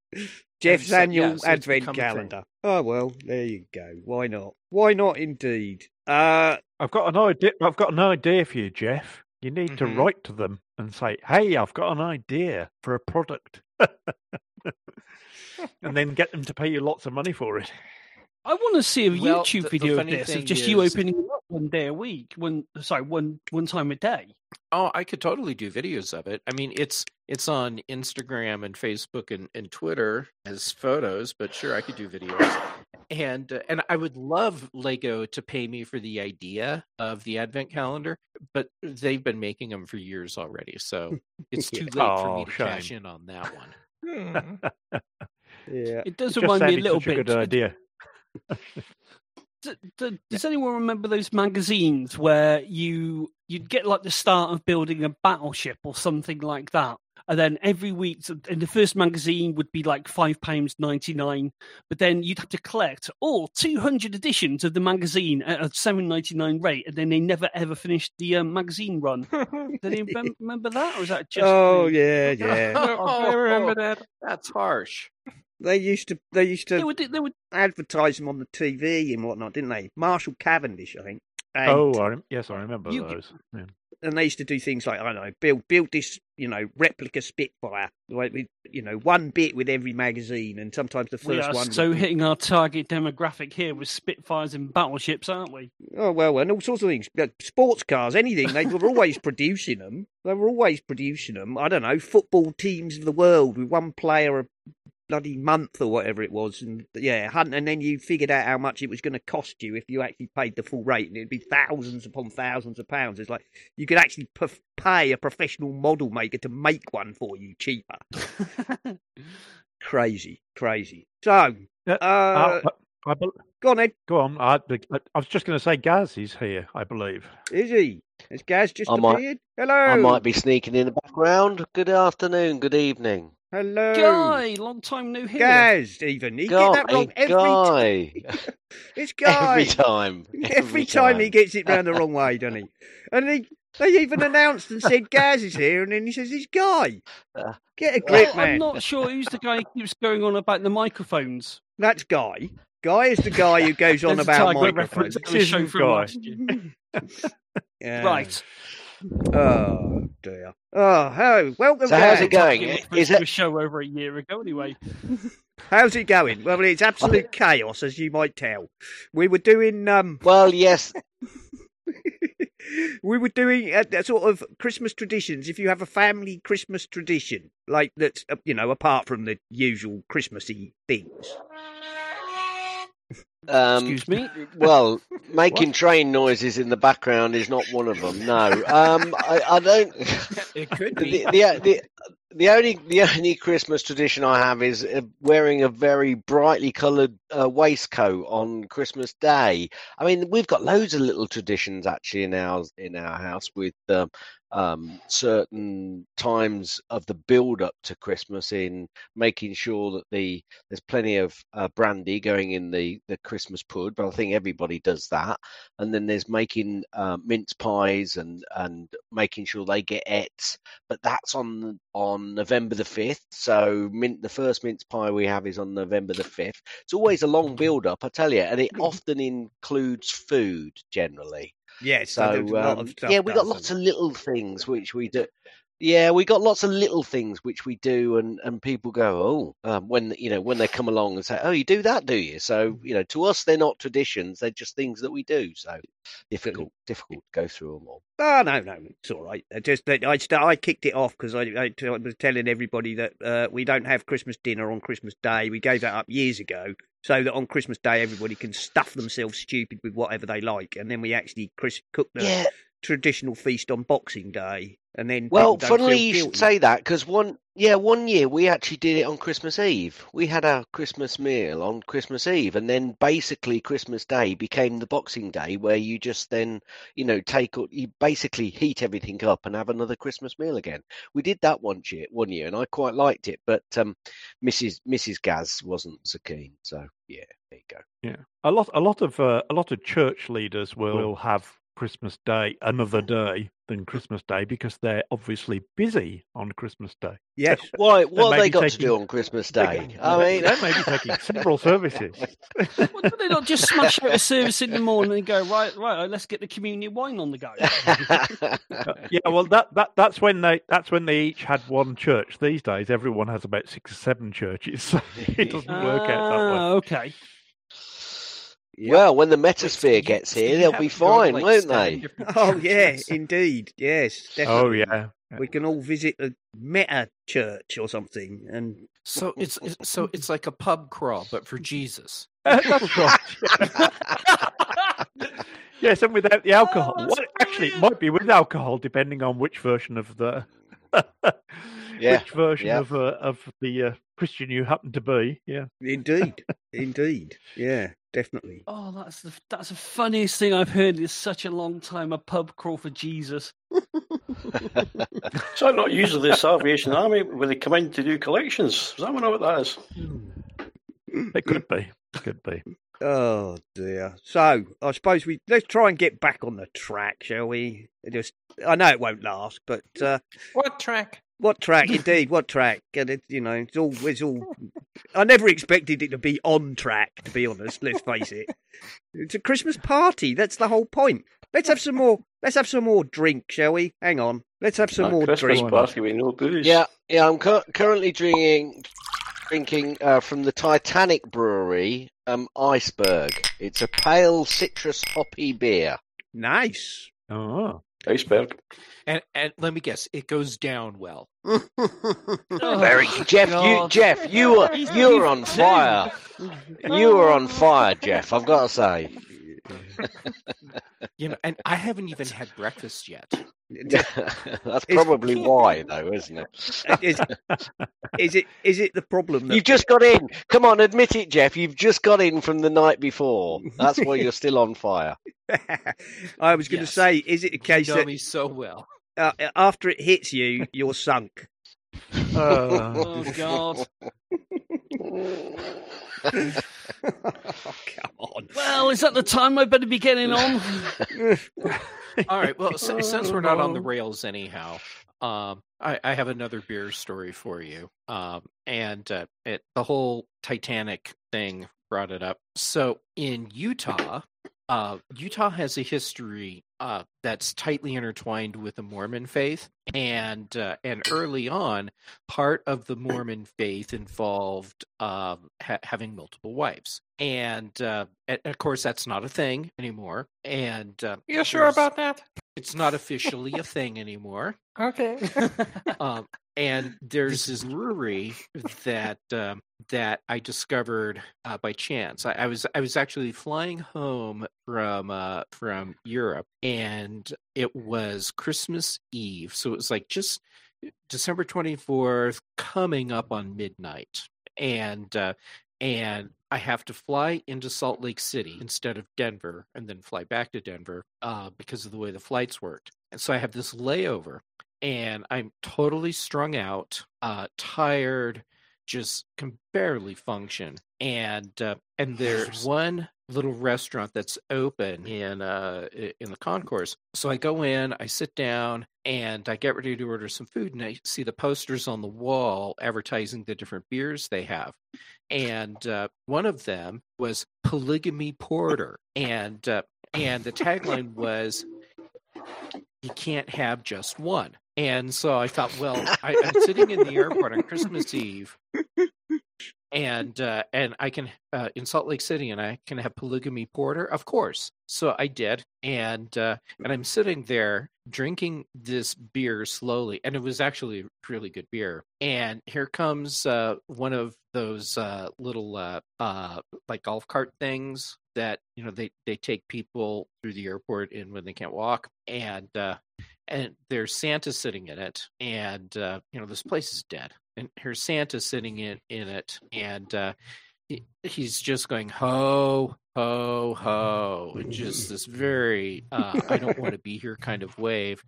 Jeff's so- yeah, annual so advent become a thing. calendar. Oh well, there you go. Why not? Why not? Indeed. Uh, I've got an idea. I've got an idea for you, Jeff. You need to Mhm. write to them and say, "Hey, I've got an idea for a product," <laughs> and then get them to pay you lots of money for it. I want to see a Well, YouTube the- the video of this of thing just you opening it up one day a week, one sorry, one one time a day. Oh, I could totally do videos of it. I mean, it's it's on Instagram and Facebook and, and Twitter as photos, but sure, I could do videos. And uh, and I would love Lego to pay me for the idea of the advent calendar, but they've been making them for years already, so <laughs> it's too late for me Oh, to cash in on that one. Hmm. <laughs> yeah. It does It just remind me a little such a bit. good idea. D- d- does anyone remember those magazines where you you'd get like the start of building a battleship or something like that, and then every week, so- and the first magazine would be like five pounds ninety nine, but then you'd have to collect all two hundred editions of the magazine at a seven ninety nine rate, and then they never ever finished the um, magazine run. <laughs> Do you remember that, or is that just? oh me? yeah, <laughs> yeah. I remember that. That's harsh. They used to. They used They to would. They would. advertise them on the TV and whatnot, didn't they? Marshall Cavendish, I think. And, oh, I yes, I remember You- those. Yeah. and they used to do things like I don't know, build build this, you know, replica Spitfire, like with, you know, one bit with every magazine, and sometimes the We first are one. so would be- hitting our target demographic here with Spitfires and battleships, aren't we? Oh well, and all sorts of things. Sports cars, anything. They were always <laughs> producing them. They were always producing them. I don't know, football teams of the world with one player a bloody month or whatever it was, and yeah, hunt. And then you figured out how much it was going to cost you if you actually paid the full rate, and it'd be thousands upon thousands of pounds. It's like you could actually p- pay a professional model maker to make one for you cheaper. <laughs> Crazy, crazy. So, uh, Uh, I, I bel go on, Ed. go on. I, I was just going to say, Gaz is here, I believe. Is he? Has Gaz just I might- Hello. I might be sneaking in the background. Good afternoon, good evening. Hello. Guy, long time no hear. Gaz, even. He Guy, get that wrong every Guy. time. <laughs> It's Guy. Every time. Every time he gets it round the wrong <laughs> way, doesn't he? And he, they even announced and said Gaz is here, and then he says, it's Guy. Get a grip, Well, I'm not sure who's the guy who keeps going on about the microphones. That's Guy. Guy is the guy who goes on about microphones. reference to the show Isn't from Guy. last year. <laughs> Yeah. Right. Oh, dear. Oh, how welcome, So how's it going? Target Is it- a show over a year ago, anyway. <laughs> How's it going? Well, it's absolute chaos, as you might tell. We were doing um, Well, yes, <laughs> we were doing a, a sort of Christmas traditions. If you have a family Christmas tradition, like that's uh, you know, apart from the usual Christmassy things. Um, Excuse me. well, <laughs> making train noises in the background is not one of them. No, um, I, I don't. It could be. the, the, the, the only the only Christmas tradition I have is uh, wearing a very brightly coloured uh, waistcoat on Christmas Day. I mean, we've got loads of little traditions actually in our in our house with um, um, certain times of the build up to Christmas in making sure that the there's plenty of uh, brandy going in the the Christmas pud. But I think everybody does that, and then there's making uh, mince pies and and making sure they get ets but that's on on November the fifth. So mint the first mince pie we have is on November the fifth. It's always a long build up, I tell you, and it often includes food generally. Yes, So there's a lot um, of stuff yeah, we got lots of little things which we do. Yeah, we got lots of little things which we do, and, and people go, oh, um, when you know when they come along and say, oh, you do that, do you? So you know, to us, they're not traditions; they're just things that we do. So difficult, difficult to go through them all. Oh no, no, it's all right. I just I I, I kicked it off because I, I, I was telling everybody that uh, we don't have Christmas dinner on Christmas Day. We gave that up years ago, so that on Christmas Day everybody can stuff themselves stupid with whatever they like, and then we actually Chris, cook the Yeah. Traditional feast on Boxing Day, and then Well, people funnily you should say that because one, yeah, one year we actually did it on Christmas Eve. We had our Christmas meal on Christmas Eve, and then basically Christmas Day became the Boxing Day, where you just then, you know, take you basically heat everything up and have another Christmas meal again. We did that one year, one year, and I quite liked it, but um, Mrs. Mrs. Gaz wasn't so keen. So yeah, there you go. Yeah, a lot, a lot of, uh, a lot of church leaders will have Christmas Day another day than Christmas Day because they're obviously busy on Christmas Day. Yes. Why? What may have they be got to do on Christmas Day? <laughs> They- I mean, they may be taking several <laughs> services. Well, do they not just smash out a service in the morning and go right, right? Let's get the communion wine on the go. <laughs> Uh, yeah, well, that, that that's when they that's when they each had one church. These days, everyone has about six or seven churches. So it doesn't work out that way. Ah, okay. Well, when the metasphere gets here, they'll be to go fine, like, won't they? Oh yeah, indeed, yes, Oh yeah. We can all visit a meta church or something, and So it's, it's so it's like a pub crawl, but for Jesus. <laughs> Yes, and without the alcohol. Oh, Well, actually, it might be with alcohol, depending on which version of the <laughs> Yeah, which version yeah. of uh, of the uh, Christian you happen to be. Yeah. indeed, <laughs> indeed, yeah, definitely. Oh, that's the that's the funniest thing I've heard in such a long time. A pub crawl for Jesus. <laughs> so I'm not usually the Salvation Army when they come in to do collections? Is know what that is? It could be. It Could be. Oh dear. So I suppose we let's try and get back on the track, shall we? Just I know it won't last, but uh, What track? What track <laughs> indeed? What track? And it, you know, it's all it's all. I never expected it to be on track. To be honest, let's face it. It's a Christmas party. That's the whole point. Let's have some more. Let's have some more drink, shall we? Hang on. Let's have some A more Christmas drink. party with no booze. Yeah, yeah. I'm cu- currently drinking drinking uh, from the Titanic Brewery, um, Iceberg. It's a pale citrus hoppy beer. Nice. Oh. Iceberg. And and let me guess, it goes down well. <laughs> Very, Jeff. You, Jeff, you were you were on fire. You were on fire, Jeff. I've got to say. <laughs> You know, and I haven't even had breakfast yet. <laughs> That's probably <laughs> why, though, isn't it? Is, is it is it the problem that You've just got in. Come on, admit it, Jeff. You've just got in from the night before. That's why you're still on fire. I was going to Yes. say, is it a You case know that me so well. uh, after it hits you, you're sunk? Uh, Oh God. Oh, come on. Well, is that the time I better be getting on? <laughs> All right. Well, si- since we're not on the Oh. rails anyhow, um, I, I have another beer story for you. Um, and uh, it, the whole Titanic thing brought it up. So in Utah, uh, Utah has a history uh, that's tightly intertwined with the Mormon faith, and uh, and early on, part of the Mormon faith involved um, ha- having multiple wives, and, uh, and of course that's not a thing anymore. And uh, You sure about that? It's not officially a thing anymore. Okay. <laughs> Um, and there's this <laughs> brewery that um, that I discovered uh, by chance. I, I was I was actually flying home from uh, from Europe, and it was Christmas Eve, so it was like just December twenty fourth, coming up on midnight, and uh, and I have to fly into Salt Lake City instead of Denver, and then fly back to Denver uh, because of the way the flights worked. And so I have this layover, and I'm totally strung out, uh, tired, just can barely function. And uh, and <laughs> there's one little restaurant that's open in uh in the concourse. So I go in, I sit down, and I get ready to order some food, and I see the posters on the wall advertising the different beers they have. And uh, one of them was polygamy porter, and uh, and the tagline was you can't have just one. And so I thought, well, I, I'm sitting in the airport on Christmas Eve, <laughs> <laughs> and uh, and I can uh, in Salt Lake City, and I can have polygamy porter, of course. So I did, and uh, and I'm sitting there drinking this beer slowly, and it was actually really good beer. And here comes uh, one of those uh, little uh, uh, like golf cart things that you know they they take people through the airport and when they can't walk, and uh, and there's Santa sitting in it, and uh, you know this place is dead, and here's Santa sitting in in it, and uh, he, he's just going ho ho ho, and just this very uh, I don't want to be here kind of wave,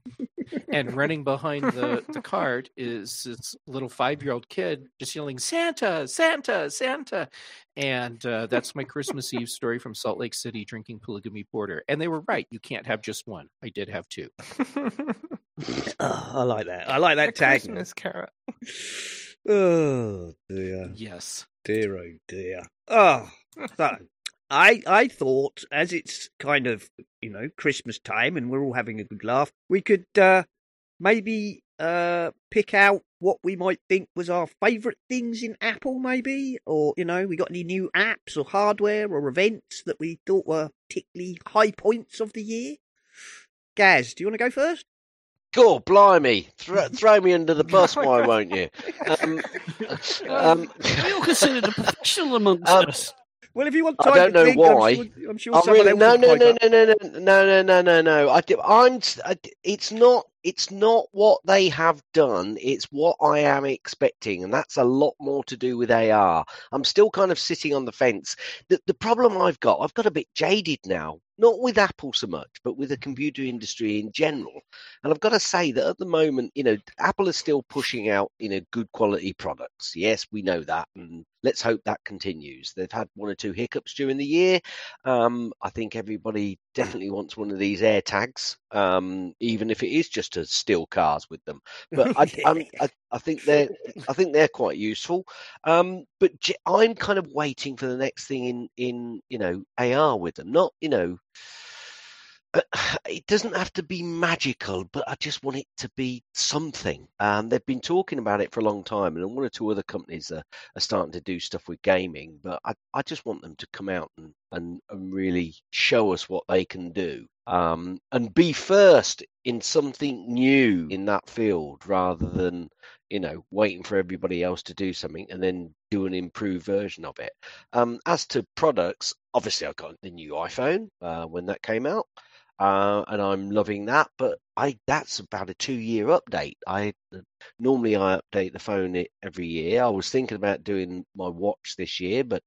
and running behind the the cart is this little five year old kid just yelling Santa Santa Santa, and uh, that's my Christmas Eve story from Salt Lake City drinking polygamy porter, and they were right, you can't have just one. I did have two. Oh, <laughs> I like that. I like that tag. Christmas carrot. Oh dear. Yes. Dear oh dear. Oh, so I I thought as it's kind of you know Christmas time and we're all having a good laugh, we could uh, maybe uh, pick out what we might think was our favourite things in Apple, maybe, or you know, we got any new apps or hardware or events that we thought were particularly high points of the year. Gaz, do you want to go first? God, blimey! Throw, <laughs> throw me under the bus, why won't you? Um, <laughs> um, we all considered a professional amongst Um, us. Well, if you want I time don't to know think, why. I'm sure, I'm sure I someone really, else no, will no, pipe no, no, no, no, no, no, no, no, no. I, I'm. I, it's not. It's not what they have done. It's what I am expecting, and that's a lot more to do with AR. I'm still kind of sitting on the fence. The the problem I've got, I've got a bit jaded now. Not with Apple so much, but with the computer industry in general. And I've got to say that at the moment, you know, Apple is still pushing out, you know, good quality products. Yes, we know that, and let's hope that continues. They've had one or two hiccups during the year. Um, I think everybody definitely wants one of these AirTags, um, even if it is just to steal cars with them. But I, <laughs> I'm, I, I think <laughs> they're, I think they're quite useful. Um, but j- I'm kind of waiting for the next thing in, in you know, AR with them. Not, you know, uh, <sighs> it doesn't have to be magical, but I just want it to be something. Um, they've been talking about it for a long time, and one or two other companies are, are starting to do stuff with gaming. But I, I just want them to come out and, and, and really show us what they can do um, and be first in something new in that field rather than you know waiting for everybody else to do something and then do an improved version of it. Um, as to products, obviously I got the new iPhone uh, when that came out uh, and I'm loving that. But I that's about a two year update. I normally I update the phone every year. I was thinking about doing my watch this year, but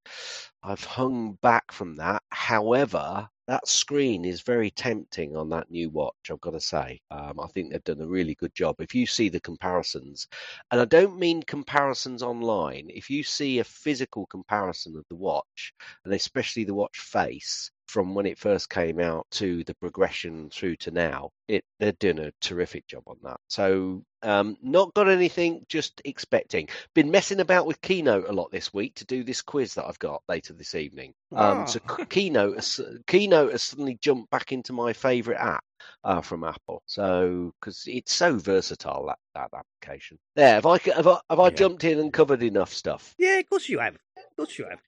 I've hung back from that. However, that screen is very tempting on that new watch. I've got to say, um, I think they've done a really good job. If you see the comparisons, and I don't mean comparisons online, if you see a physical comparison of the watch, and especially the watch face, from when it first came out to the progression through to now, it they're doing a terrific job on that. So um, not got anything, just expecting. Been messing about with Keynote a lot this week to do this quiz that I've got later this evening. Um, So Ah. Keynote, has, Keynote has suddenly jumped back into my favourite app uh, from Apple. So because it's so versatile that, that application. There, have I have I, have I Yeah. jumped in and covered enough stuff? Yeah, of course you have. Of course you have.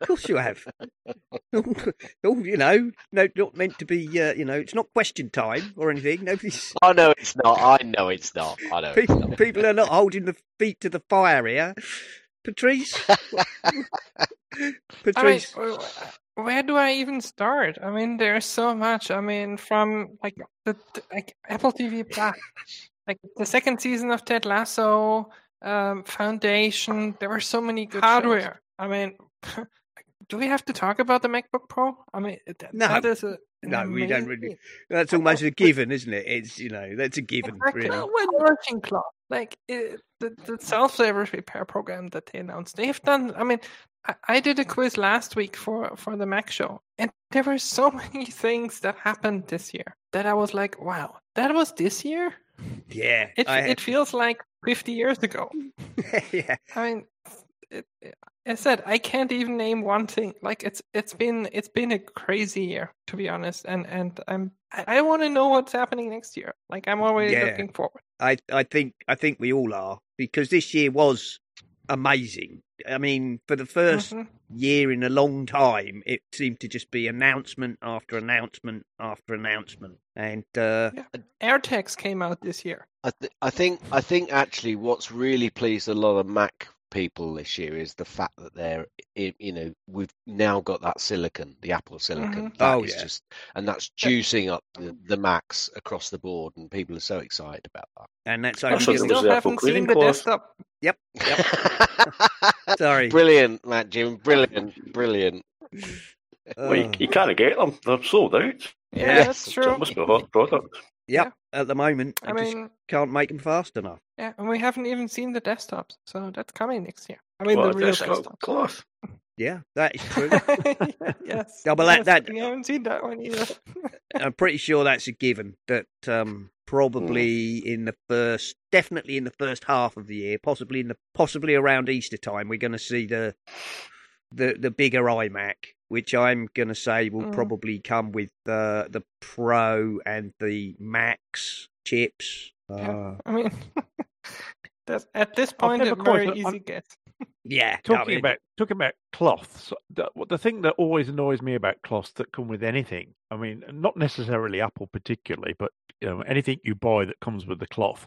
Of course you have. <laughs> oh, you know, no, not meant to be. Uh, you know, it's not question time or anything. Nobody's. I know it's not. I know it's not. I know. It's People, not. people are not holding the feet to the fire here. Patrice. <laughs> I mean, Patrice. where do I even start? I mean, there's so much. I mean, from like the, the like Apple TV Plus, like the second season of Ted Lasso, um, Foundation. There were so many good hardware. I mean, <laughs> do we have to talk about the MacBook Pro? I mean, th- No. that is a No, we don't really. That's almost a given, isn't it? It's you know, that's a given, Exactly. really. Working clock, like it, the the self-service repair program that they announced. They've done. I mean, I, I did a quiz last week for for the Mac show, and there were so <laughs> many things that happened this year that I was like, wow, that was this year. Yeah, It I it feels like 50 years ago. <laughs> yeah. I mean, it, I said I can't even name one thing. Like it's it's been it's been a crazy year to be honest, and and I'm I, I want to know what's happening next year. Like I'm already Yeah. looking forward. I I think I think we all are because this year was amazing. I mean, for the 1st Mhm. year in a long time, it seemed to just be announcement after announcement after announcement, and uh, AirTags came out this year. I, th- I think I think actually what's really pleased a lot of Mac people this year is the fact that they're you know we've now got that silicon, the Apple silicon. Mhm. That Oh, is yeah. just and that's juicing up the, the Macs across the board, and people are so excited about that. and that's I only thought We it gonna- was still the Apple haven't seen cleaning the cloth. desktop. Yep. <laughs> Sorry. brilliant, MacJim, brilliant, brilliant. Well, you, you can't get them. They're sold out. Yeah, Yeah. that's So true. it must be a hot product. yep. At the moment, I, I just mean, can't make them fast enough. yeah, and we haven't even seen the desktops, so that's coming next year. I mean, What, the a real desktop desktops. cloth. Yeah, that is true. <laughs> yes. Yeah, but that- yes, that- we haven't seen that one either. <laughs> I'm pretty sure that's a given. That um, probably in the first, definitely in the first half of the year, possibly in the possibly around Easter time, we're going to see the the the bigger iMac, which I'm going to say will Mm. probably come with the the Pro and the Max chips. Uh, I mean, <laughs> that's, at this point, never a quite very un- easy guess. <laughs> yeah, I Talking mean, about talking about cloths, the, the thing that always annoys me about cloths that come with anything, I mean, not necessarily Apple particularly, but you know, anything you buy that comes with the cloth,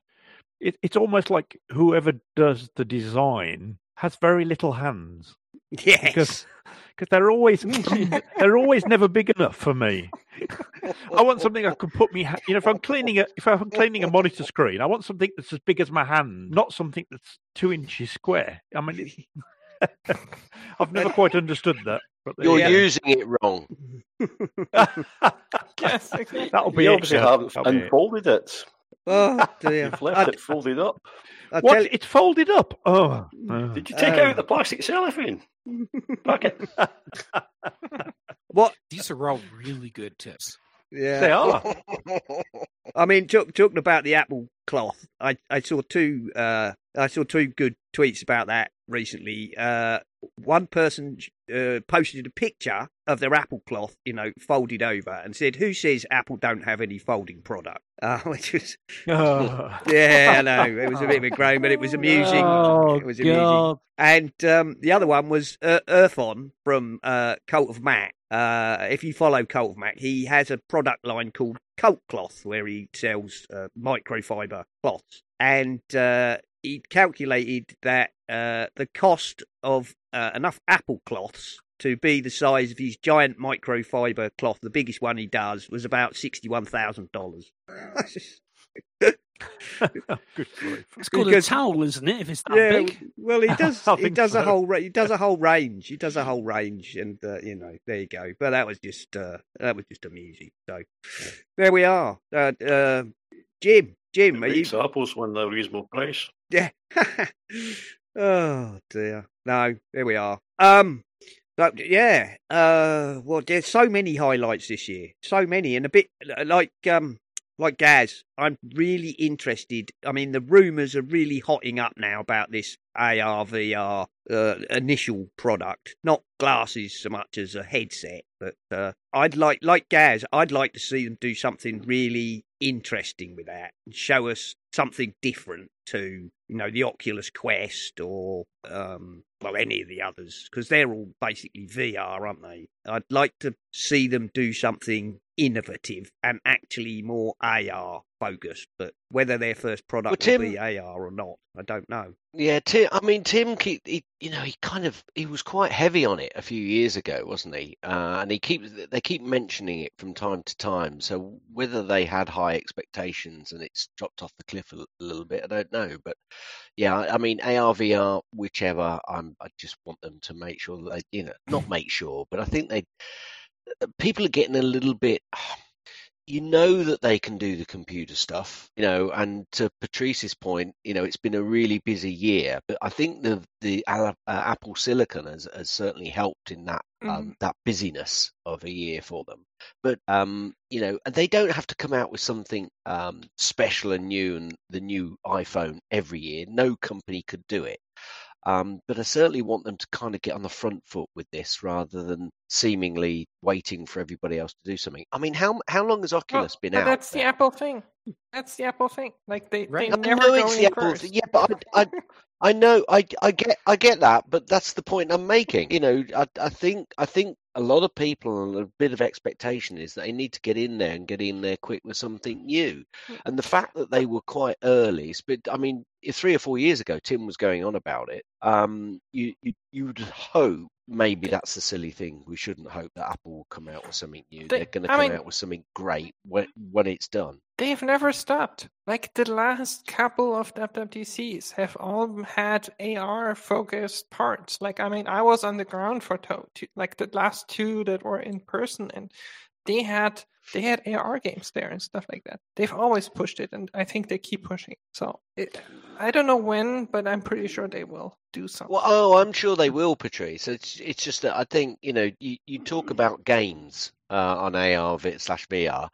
it, it's almost like whoever does the design has very little hands <laughs> yes, because because they're always <laughs> they're always never big enough for me. I want something I can put me, ha- you know, if I'm cleaning a if I'm cleaning a monitor screen, I want something that's as big as my hand, not something that's two inches square. I mean, it, <laughs> I've never quite understood that. But You're you go. using it wrong. <laughs> Yes, exactly. That'll be You it. obviously yeah. haven't That'll be it. unfolded it. oh dear. You've left I, it folded up. I What? tell you, It's folded up. Oh, oh. Did you take Uh, out the plastic cellophane? Pack it. <laughs> what? These are all really good tips. Yeah, they are. I mean, talk, talking about the Apple cloth, I, I saw two uh, I saw two good tweets about that recently. Uh, one person uh, posted a picture of their Apple cloth, you know, folded over, and said, "Who says Apple don't have any folding product?" <laughs> Uh, which was, Oh. <laughs> yeah, I know it was a bit of a groan, but it was amusing. <laughs> Oh, it was amusing. God. And um, the other one was uh, Earthon from uh, Cult of Mac. Uh, if you follow Cult of Mac, he has a product line called Cult Cloth, where he sells uh, microfiber cloths. And uh, he calculated that uh, the cost of uh, enough Apple cloths to be the size of his giant microfiber cloth, the biggest one he does, was about sixty-one thousand dollars. <laughs> Good grief. It's called Because- a towel, isn't it? If it's that yeah, big. well, he <laughs> does. He think does a whole. ra- He does a whole range. He does a whole range, and uh, you know, there you go. But that was just. Uh, that was just amusing. So there we are. Uh, uh, Jim, Jim, are you? Makes apples when they're reasonable price. Yeah. <laughs> oh dear. No, there we are. Um. But yeah. Uh. Well, there's so many highlights this year. So many, and a bit like um. Like Gaz, I'm really interested. I mean, the rumours are really hotting up now about this AR VR uh, initial product, not glasses so much as a headset. But uh, I'd like, like Gaz, I'd like to see them do something really interesting with that and show us something different to, you know, the Oculus Quest or, um, well, any of the others, because they're all basically VR, aren't they? I'd like to see them do something innovative and actually more AR focused. But whether their first product Well, Tim- will be AR or not, I don't know. Yeah, Tim. I mean, Tim. Keep, he, you know, he kind of he was quite heavy on it a few years ago, wasn't he? Uh, and he keeps they keep mentioning it from time to time. So whether they had high expectations and it's dropped off the cliff a, little bit, I don't know. But yeah, I I mean, AR, VR, whichever. I'm. I just want them to make sure that they, you know, not make sure, but I think they people are getting a little bit. You know that they can do the computer stuff, you know, and to Patrice's point, you know, it's been a really busy year, but I think the the uh, Apple Silicon has, has certainly helped in that um, that busyness of a year for them. But um, you know, and they don't have to come out with something um, special and new and the new iPhone every year. No company could do it. Um, but I certainly want them to kind of get on the front foot with this rather than seemingly waiting for everybody else to do something. I mean, how how long has Oculus well, been out? That's there? the Apple thing. That's the Apple thing. Like they, Right. they I never know go it's the Apple first. thing. Yeah, but I, I, I know, I, I get, I get that, but that's the point I'm making. You know, I, I think, I think a lot of people and a bit of expectation is that they need to get in there and get in there quick with something new. And the fact that they were quite early, but I mean, three or four years ago, Tim was going on about it. Um, you, you, you would hope maybe that's the silly thing. We shouldn't hope that Apple will come out with something new. They- They're going to come mean- out with something great when when it's done. They've never stopped. Like the last couple of WWDCs have all had AR focused parts. Like I mean, I was on the ground for to- two, like the last two that were in person, and they had they had AR games there and stuff like that. They've always pushed it, and I think they keep pushing. So it, I don't know when, but I'm pretty sure they will do something. Well, oh, I'm sure they will, Patrice. It's it's just that I think you know you, you talk about games uh, on AR slash VR.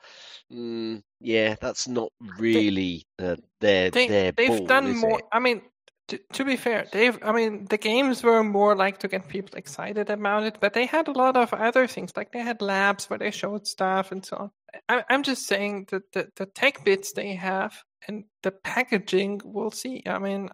Mm, yeah, that's not really uh, their they, their they've ball, done more. it? I mean, to, to be fair, they've. I mean, the games were more like to get people excited about it, but they had a lot of other things. Like they had labs where they showed stuff and so on. I, I'm just saying that the, the tech bits they have and the packaging, we'll see. I mean,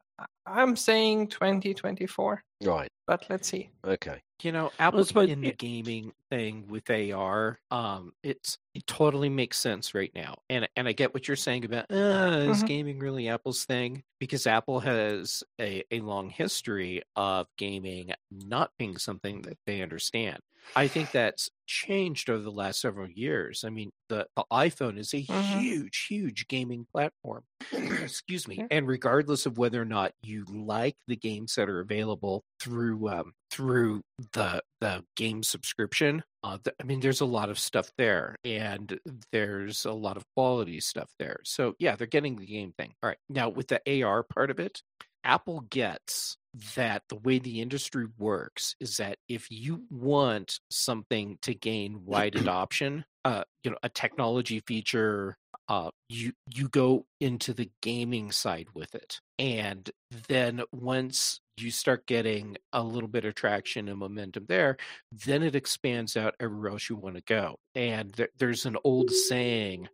I'm saying 2024, Right. but let's see. Okay. You know, Apple suppose in the gaming thing with AR, um, it's it totally makes sense right now, and and I get what you're saying about uh, is Mhm. gaming really Apple's thing because Apple has a, a long history of gaming not being something that they understand. I think that's changed over the last several years. I mean, the, the iPhone is a Mhm. huge, huge gaming platform. <clears throat> Excuse me. And regardless of whether or not you like the games that are available through um, through the the game subscription, uh, th- I mean, there's a lot of stuff there, and there's a lot of quality stuff there. So yeah, they're getting the game thing. All right. Now with the AR part of it, Apple gets that the way the industry works is that if you want something to gain wide <clears throat> adoption, uh, you know, a technology feature, uh, you you go into the gaming side with it, and then once you start getting a little bit of traction and momentum there, then it expands out everywhere else you want to go. And there, there's an old saying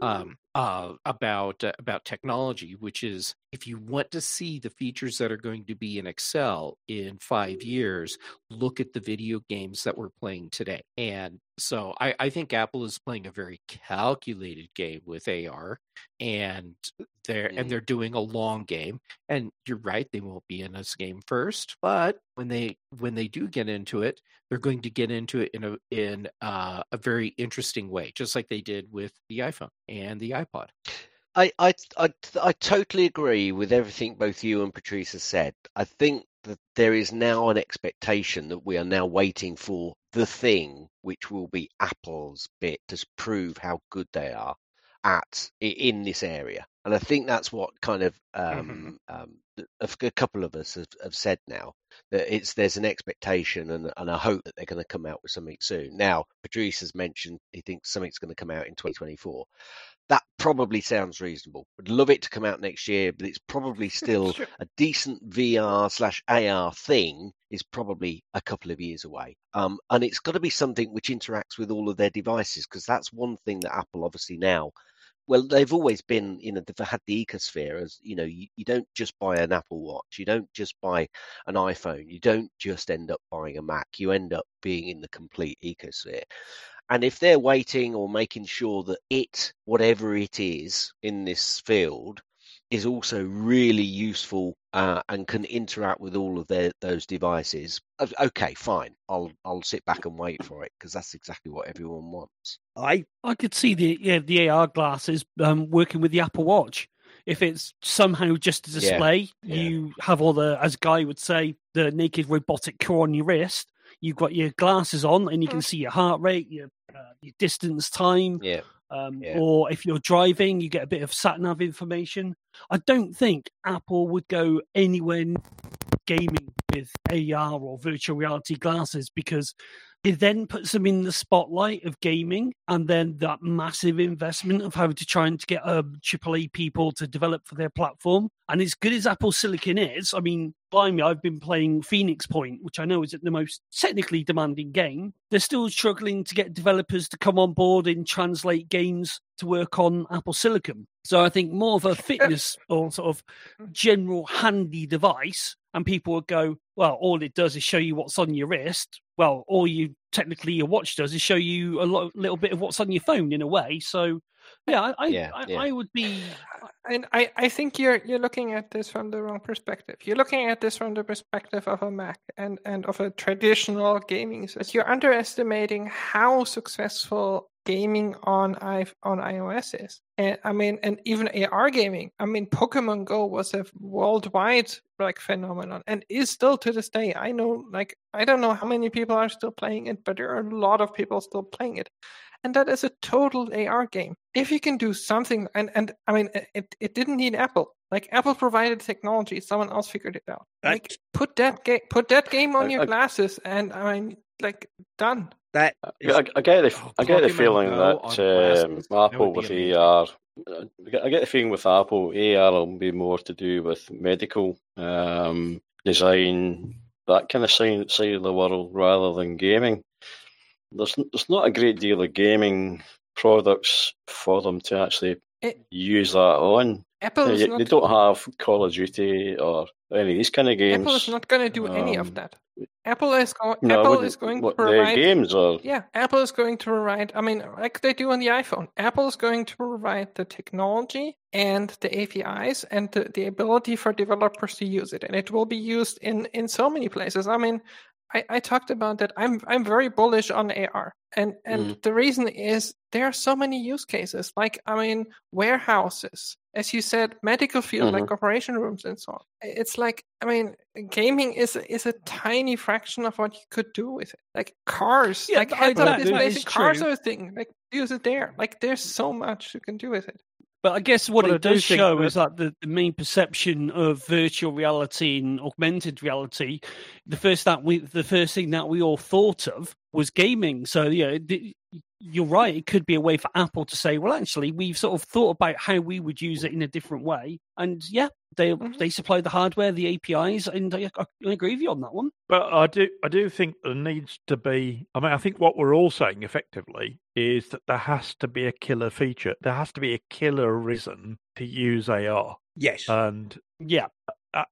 um, uh, about uh, about technology, which is if you want to see the features that are going to be in Excel in five years, look at the video games that we're playing today. And so I, I think Apple is playing a very calculated game with AR, and they're and they're doing a long game. And you're right, they won't be in this game first, but when they when they do get into it, they're going to get into it in a in uh, a very interesting way, just like they did with the iPhone and the iPod. I, I, I, I totally agree with everything both you and Patrice have said. I think that there is now an expectation that we are now waiting for the thing which will be Apple's bit to prove how good they are at in this area. And I think that's what kind of um, um, a, a couple of us have, have said now that it's there's an expectation and, and a hope that they're going to come out with something soon. Now, Patrice has mentioned he thinks something's going to come out in 2024 that probably sounds reasonable. Would love it to come out next year, but it's probably <laughs> still Sure. a decent VR slash AR thing is probably a couple of years away. Um, and it's got to be something which interacts with all of their devices because that's one thing that Apple obviously now. Well, they've always been, you know, they've had the ecosphere as, you know, you, you don't just buy an Apple Watch, you don't just buy an iPhone, you don't just end up buying a Mac, you end up being in the complete ecosphere. And if they're waiting or making sure that it, whatever it is in this field, is also really useful uh, and can interact with all of their those devices, okay, fine. I'll I'll sit back and wait for it because that's exactly what everyone wants. I I could see the yeah, the AR glasses um, working with the Apple Watch. If it's somehow just a display, yeah. you have all the, as Guy would say, the naked robotic claw on your wrist. You've got your glasses on, and you can see your heart rate, your uh, your distance, time. Yeah. Um, Yeah. Or if you're driving, you get a bit of sat nav information. I don't think Apple would go anywhere gaming with AR or virtual reality glasses because it then puts them in the spotlight of gaming and then that massive investment of having to try and to get um, AAA people to develop for their platform. And as good as Apple Silicon is, I mean, blimey, I've been playing Phoenix Point, which I know isn't the most technically demanding game. They're still struggling to get developers to come on board and translate games to work on Apple Silicon. So I think more of a fitness or sort of general handy device, and people would go, well, all it does is show you what's on your wrist. Well, all you technically your watch does is show you a lot, little bit of what's on your phone in a way. So yeah, I, Yeah, I, yeah. I would be And I, I think you're you're looking at this from the wrong perspective. You're looking at this from the perspective of a Mac and, and of a traditional gaming system. You're underestimating how successful gaming on i on iOS is. And I mean, and even AR gaming. I mean, Pokemon Go was a worldwide like phenomenon and is still to this day. I know, like, I don't know how many people are still playing it, but there are a lot of people still playing it and that is a total AR game. If you can do something, and and I mean, it it didn't need Apple. Like Apple provided technology, someone else figured it out. Like put that game, put that game on I- your I- glasses, and I mean, like done. That I, I get the I get the feeling that um, glasses, that Apple with amazing. AR, I get- the feeling with Apple AR will be more to do with medical um, design, that kind of side side of the world, rather than gaming. There's there's not a great deal of gaming products for them to actually It- use that on. Apple They, is they don't have Call of Duty or any of these kind of games. Apple is not going to do any of Um, that. Apple is going. No, Apple is going what, to provide. games are Yeah, Apple is going to provide. I mean, like they do on the iPhone, Apple is going to provide the technology and the APIs and the, the ability for developers to use it, and it will be used in in so many places. I mean, I, I talked about that. I'm I'm very bullish on AR, and and mm. the reason is there are so many use cases. Like I mean, warehouses, as you said, medical field, like mm-hmm. operation rooms and so on. It's like I mean, gaming is is a tiny fraction of what you could do with it. Like cars, Yeah, like I- heads up that- that displays, cars are a thing. Like use it there. Like there's so much you can do with it. But I guess what I it do does think show that- is that the, the main perception of virtual reality and augmented reality, the first that we, the first thing that we all thought of was gaming. So yeah, the, you're right. It could be a way for Apple to say, well, actually, we've sort of thought about how we would use it in a different way. And yeah, they Mm-hmm. they supply the hardware, the APIs, and I, I agree with you on that one. But I do, I do think there needs to be. I mean, I think what we're all saying effectively is that there has to be a killer feature. There has to be a killer reason to use AR, yes, and Yeah,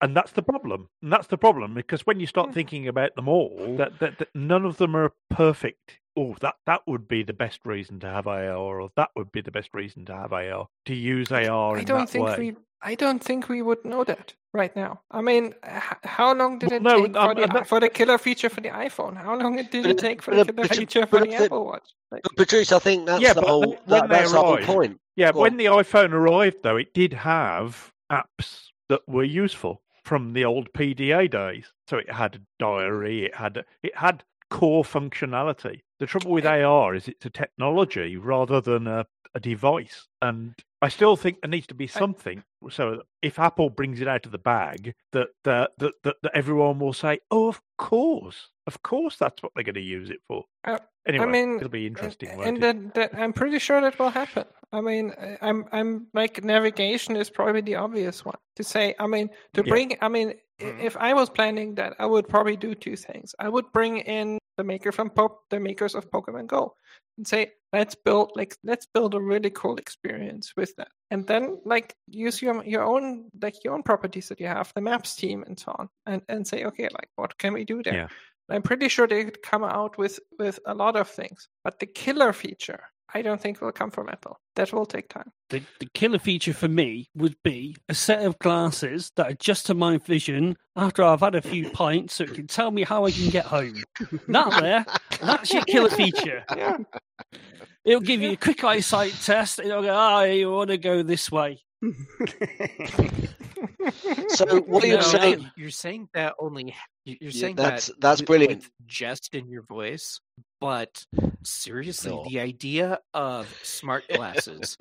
and that's the problem. And that's the problem because when you start thinking about them all, that, that, that none of them are perfect. Oh, that that would be the best reason to have AR, or that would be the best reason to have AR to use AR in I don't that think way. we. I don't think we would know that right now. I mean, h- how long did Well, it no, take um, for, the, and that- for the killer feature for the iPhone? How long did it it- take for but the killer but it- feature for the Apple Watch? Like, But Patrice, I think that's Yeah, the whole. when- That, they that's the whole point. Yeah, Go when on. the iPhone arrived, though, it did have apps that were useful from the old PDA days. So it had a diary, it had it had core functionality. The trouble with AR is it's a technology rather than a, a device, and I still think there needs to be something. So if Apple brings it out of the bag, that that that, that, that everyone will say, "Oh, of course, of course, that's what they're going to use it for." Uh, Anyway, I mean, it'll be interesting. and, and that, that I'm pretty sure that will happen. I mean, I- I'm I'm like navigation is probably the obvious one to say. I mean, to Yeah. bring. I mean, i- Mm-hmm. Mm-hmm. if I was planning that, I would probably do two things. I would bring in the maker from Pop, the makers of Pokemon Go, and say, let's build like let's build a really cool experience with that, and then like use your your own like your own properties that you have, the maps team and so on, and and say, okay, like what can we do there? Yeah. I'm pretty sure they could come out with with a lot of things, but the killer feature, I don't think will come from Apple. That will take time. The, the killer feature for me would be a set of glasses that adjust to my vision after I've had a few <laughs> pints so it can tell me how I can get home. That there, that's your killer feature. <laughs> Yeah. It'll give you a quick eyesight test. It'll go, ah, you want to go this way. So what are you're know, saying? You're saying that only. you- You're Yeah, saying that's- that that's with- brilliant. with jest in your voice, but seriously, No. the idea of smart glasses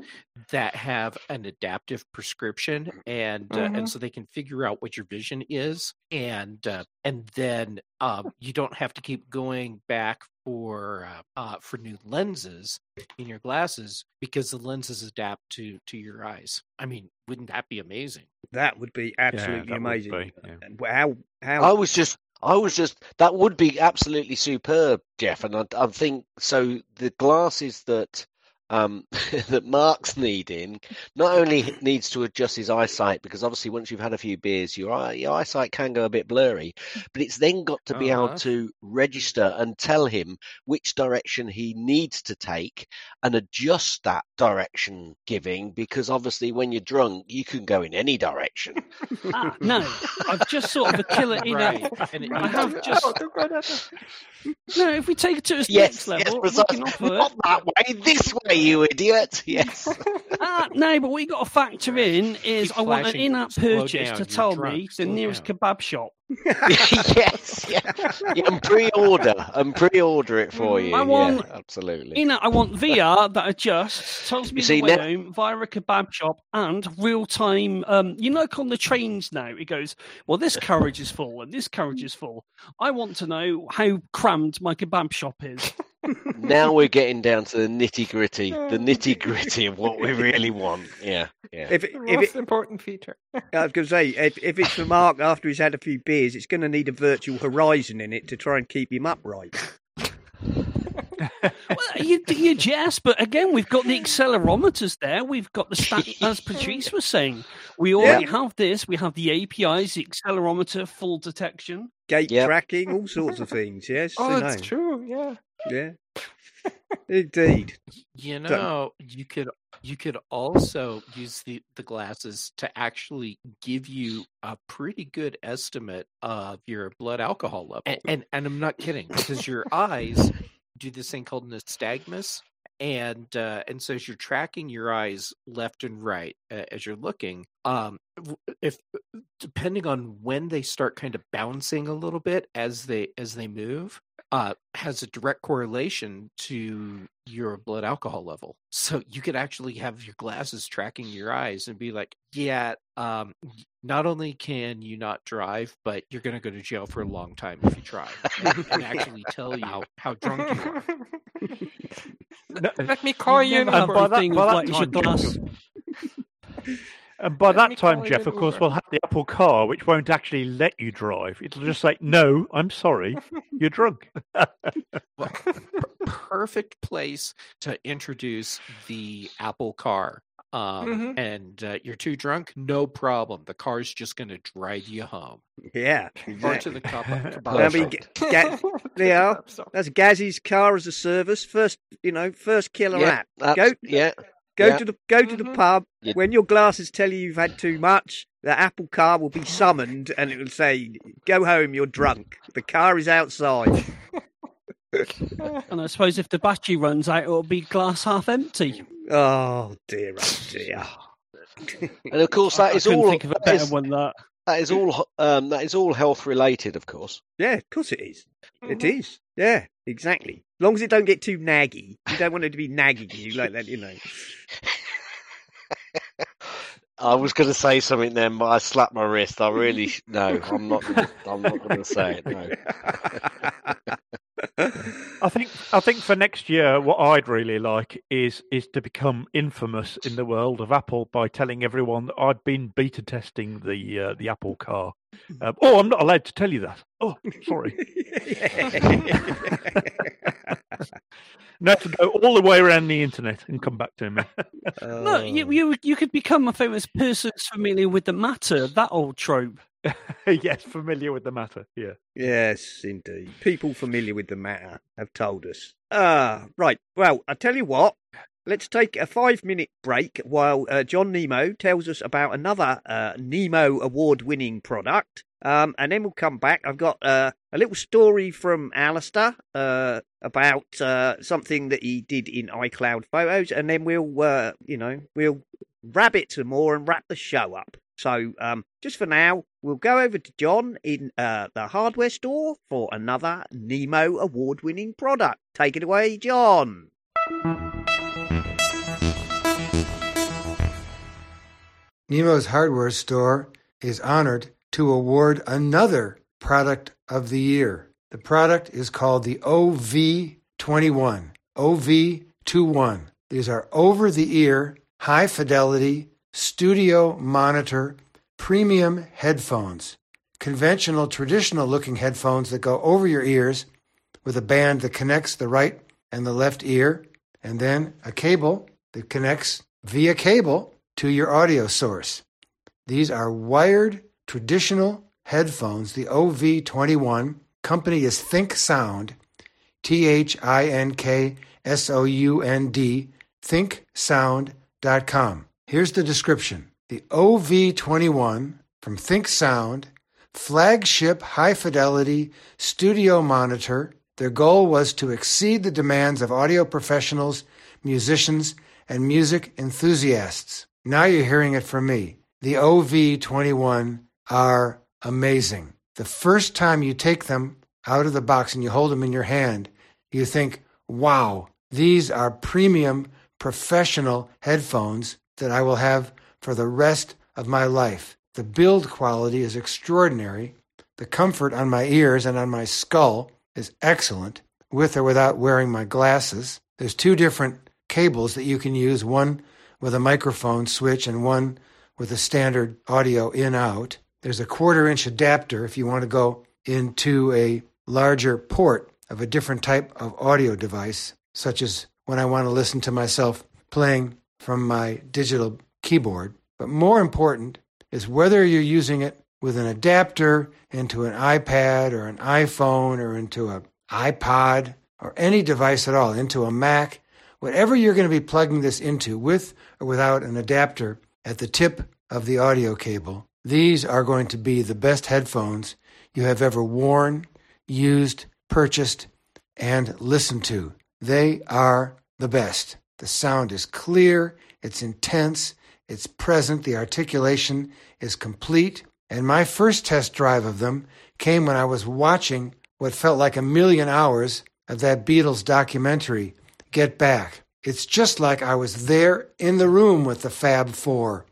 that have an adaptive prescription and uh, Mhm. and so they can figure out what your vision is, and uh, and then um, you don't have to keep going back for uh, uh, for new lenses in your glasses because the lenses adapt to to your eyes. I mean, wouldn't that be amazing? That would be absolutely that would amazing. be, yeah. How How? I was just, I was just, that would be absolutely superb, Jeff. And I, I think so. The glasses that um, <laughs> that Mark's needing not only needs to adjust his eyesight because obviously once you've had a few beers, your eye, your eyesight can go a bit blurry, but it's then got to be Oh, able to register and tell him which direction he needs to take and adjust that direction giving because obviously when you're drunk you can go in any direction. <laughs> Ah, <laughs> no, I've just sort of a killer in Right. that. And it I have just don't go that way. no. If we take it to a yes, next yes, level, we precisely. can offer Not that way, this way, you idiot. <laughs> Yes. Ah, <laughs> no, but we got to factor in is Keep I want an flashing, in-app slow purchase down, to you're tell me drunk, the slow nearest down. kebab shop. <laughs> yes, yeah. yeah, and pre-order and pre-order it for you. I want- yeah, absolutely. In I want VR that adjusts, tells me You see, the way now- home via a kebab shop and real time. Um, you know, like on the trains now, it goes, well, this carriage is full and this carriage is full. I want to know how crammed my kebab shop is. Now we're getting down to the nitty gritty, oh, the nitty gritty of what we really want. Yeah, yeah. If it, The if most it, important feature. <laughs> I was going to say, if, if it's for Mark after he's had a few beers, it's going to need a virtual horizon in it to try and keep him upright. <laughs> well, you, you jest, but again, we've got the accelerometers there. We've got the stat, <laughs> as Patrice was saying. We already have this. We have the APIs, the accelerometer, full detection. Gait Yep. tracking, all sorts of things. Yes, Oh, I it's true. Yeah. Yeah, <laughs> indeed. You So- know, you could you could also use the the glasses to actually give you a pretty good estimate of your blood alcohol level. And and, and I'm not kidding because your eyes do this thing called nystagmus. And uh, and so as you're tracking your eyes left and right uh, as you're looking, um, if depending on when they start kind of bouncing a little bit as they as they move, uh, has a direct correlation to your blood alcohol level. <laughs> So you could actually have your glasses tracking your eyes and be like, yeah, um, not only can you not drive, but you're going to go to jail for a long time if you try, and <laughs> actually tell you how, how drunk you are. No, <laughs> Let me call you. never an have by that- thing by of that like, is your glass. And by Let that time, Jeff, of course, Uber. we'll have the Apple Car, which won't actually let you drive. It'll just say, "No, I'm sorry, <laughs> you're drunk." Well, per- perfect place to introduce the Apple Car. Um, Mhm. And uh, you're too drunk? No problem. The car's just going to drive you home Yeah, or to the kebab. I mean, Perfect. Ga- <laughs> Ga- yeah, that's Gazzy's car as a service. First, you know, first killer yeah, app. Go, yeah. Go yeah. to the go to the Mhm. pub. Yeah. When your glasses tell you you've had too much, the Apple car will be <laughs> summoned, and it will say, "Go home, you're drunk. The car is outside." <laughs> And I suppose if the battery runs out, it'll be glass half empty. Oh dear, oh dear. And of course, I that is couldn't all. think of a better is- one. That That is all. Um, that is all health related, of course. Yeah, of course it is. It Mhm. is. Yeah, exactly. As long as it don't get too naggy. You don't want it to be nagging you like that, you know. <laughs> I was going to say something then, but I slapped my wrist. I really sh- no. I'm not. Gonna, I'm not going to say it. No. <laughs> I think I think for next year, what I'd really like is is to become infamous in the world of Apple by telling everyone that I've been beta testing the uh, the Apple car. <laughs> Um, oh, I'm not allowed to tell you that. Oh, sorry. <laughs> no, to go all the way around the internet and come back to me. no, Oh. you, you you could become a famous person familiar with the matter. That old trope. <laughs> yes, familiar with the matter. Yeah. Yes, indeed. People familiar with the matter have told us. Ah, right. Well, I tell you what. Let's take a five-minute break while uh, John Nemo tells us about another uh, Nemo award-winning product, um, and then we'll come back. I've got uh, a little story from Alistair uh, about uh, something that he did in iCloud Photos, and then we'll, uh, you know, we'll rabbit some more and wrap the show up. So, um, just for now, we'll go over to John in uh, the hardware store for another Nemo award winning product. Take it away, John. Nemo's hardware store is honored to award another product of the year. The product is called the OV21. OV21. These are over the ear, high fidelity, studio monitor, premium headphones. conventional, traditional looking headphones that go over your ears with a band that connects the right and the left ear, and then a cable that connects via cable to your audio source. These are wired traditional headphones, the OV21. Company is Think Sound, T H I N K S O U N D, thinksound.com. Here's the description The OV21 from Think Sound, flagship high fidelity studio monitor. Their goal was to exceed the demands of audio professionals, musicians, and music enthusiasts. Now you're hearing it from me. The OV21 are amazing. The first time you take them out of the box and you hold them in your hand, you think, wow, these are premium professional headphones that I will have for the rest of my life. The build quality is extraordinary. The comfort on my ears and on my skull is excellent, with or without wearing my glasses. There's two different cables that you can use one with a microphone switch and one with a standard audio in out. There's a quarter inch adapter if you want to go into a larger port of a different type of audio device, such as when I want to listen to myself playing from my digital keyboard. But more important is whether you're using it with an adapter into an iPad or an iPhone or into an iPod or any device at all, into a Mac, whatever you're going to be plugging this into, with or without an adapter at the tip of the audio cable, these are going to be the best headphones you have ever worn, used, purchased, and listened to. They are the best. The sound is clear, it's intense, it's present, the articulation is complete. And my first test drive of them came when I was watching what felt like a million hours of that Beatles documentary, Get Back. It's just like I was there in the room with the Fab Four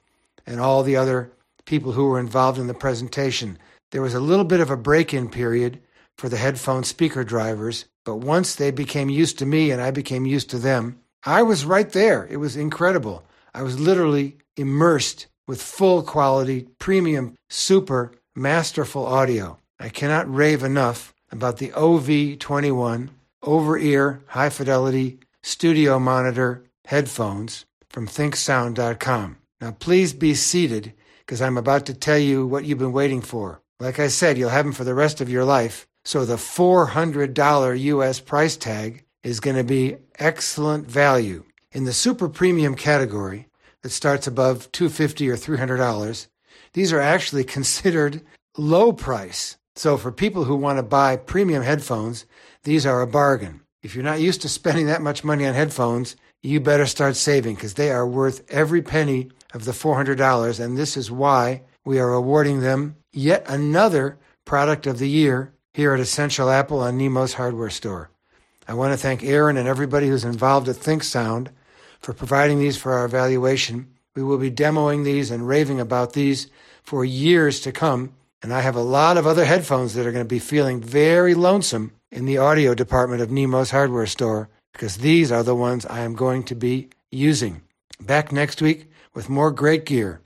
and all the other people who were involved in the presentation. There was a little bit of a break in period for the headphone speaker drivers, but once they became used to me and I became used to them, I was right there. It was incredible. I was literally immersed with full quality, premium, super masterful audio. I cannot rave enough about the OV21 over ear high fidelity studio monitor headphones from thinksound.com. Now, please be seated because I'm about to tell you what you've been waiting for. Like I said, you'll have them for the rest of your life. So the $400 US price tag is going to be excellent value. In the super premium category that starts above 250 or $300, these are actually <laughs> considered low price. So for people who want to buy premium headphones, these are a bargain. If you're not used to spending that much money on headphones, you better start saving because they are worth every penny of the $400. And this is why we are awarding them yet another product of the year here at Essential Apple on Nemo's Hardware Store. I want to thank Aaron and everybody who's involved at ThinkSound for providing these for our evaluation. We will be demoing these and raving about these for years to come. And I have a lot of other headphones that are going to be feeling very lonesome in the audio department of Nemo's Hardware Store because these are the ones I am going to be using. Back next week with more great gear.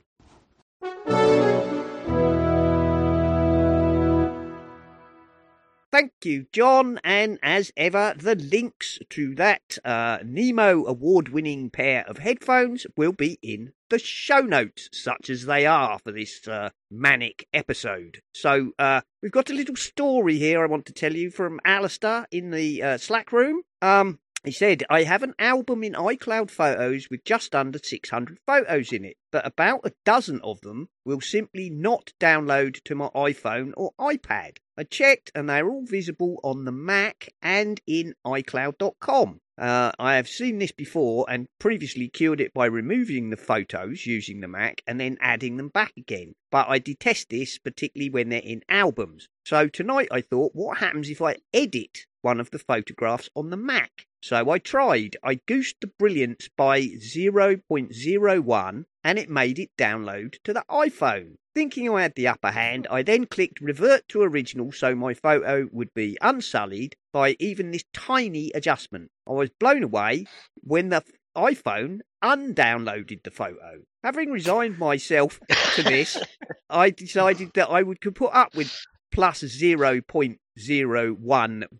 Thank you, John. And as ever, the links to that uh, Nemo award winning pair of headphones will be in the show notes, such as they are for this uh, manic episode. So, uh, we've got a little story here I want to tell you from Alistair in the uh, Slack room. Um, he said, I have an album in iCloud Photos with just under 600 photos in it, but about a dozen of them will simply not download to my iPhone or iPad. I checked and they're all visible on the Mac and in iCloud.com. Uh, I have seen this before and previously cured it by removing the photos using the Mac and then adding them back again. But I detest this, particularly when they're in albums. So tonight I thought, what happens if I edit one of the photographs on the Mac? So I tried. I goosed the brilliance by 0.01 and it made it download to the iPhone. Thinking I had the upper hand, I then clicked revert to original so my photo would be unsullied by even this tiny adjustment. I was blown away when the iPhone undownloaded the photo. Having resigned myself to this, <laughs> I decided that I would could put up with plus 0.01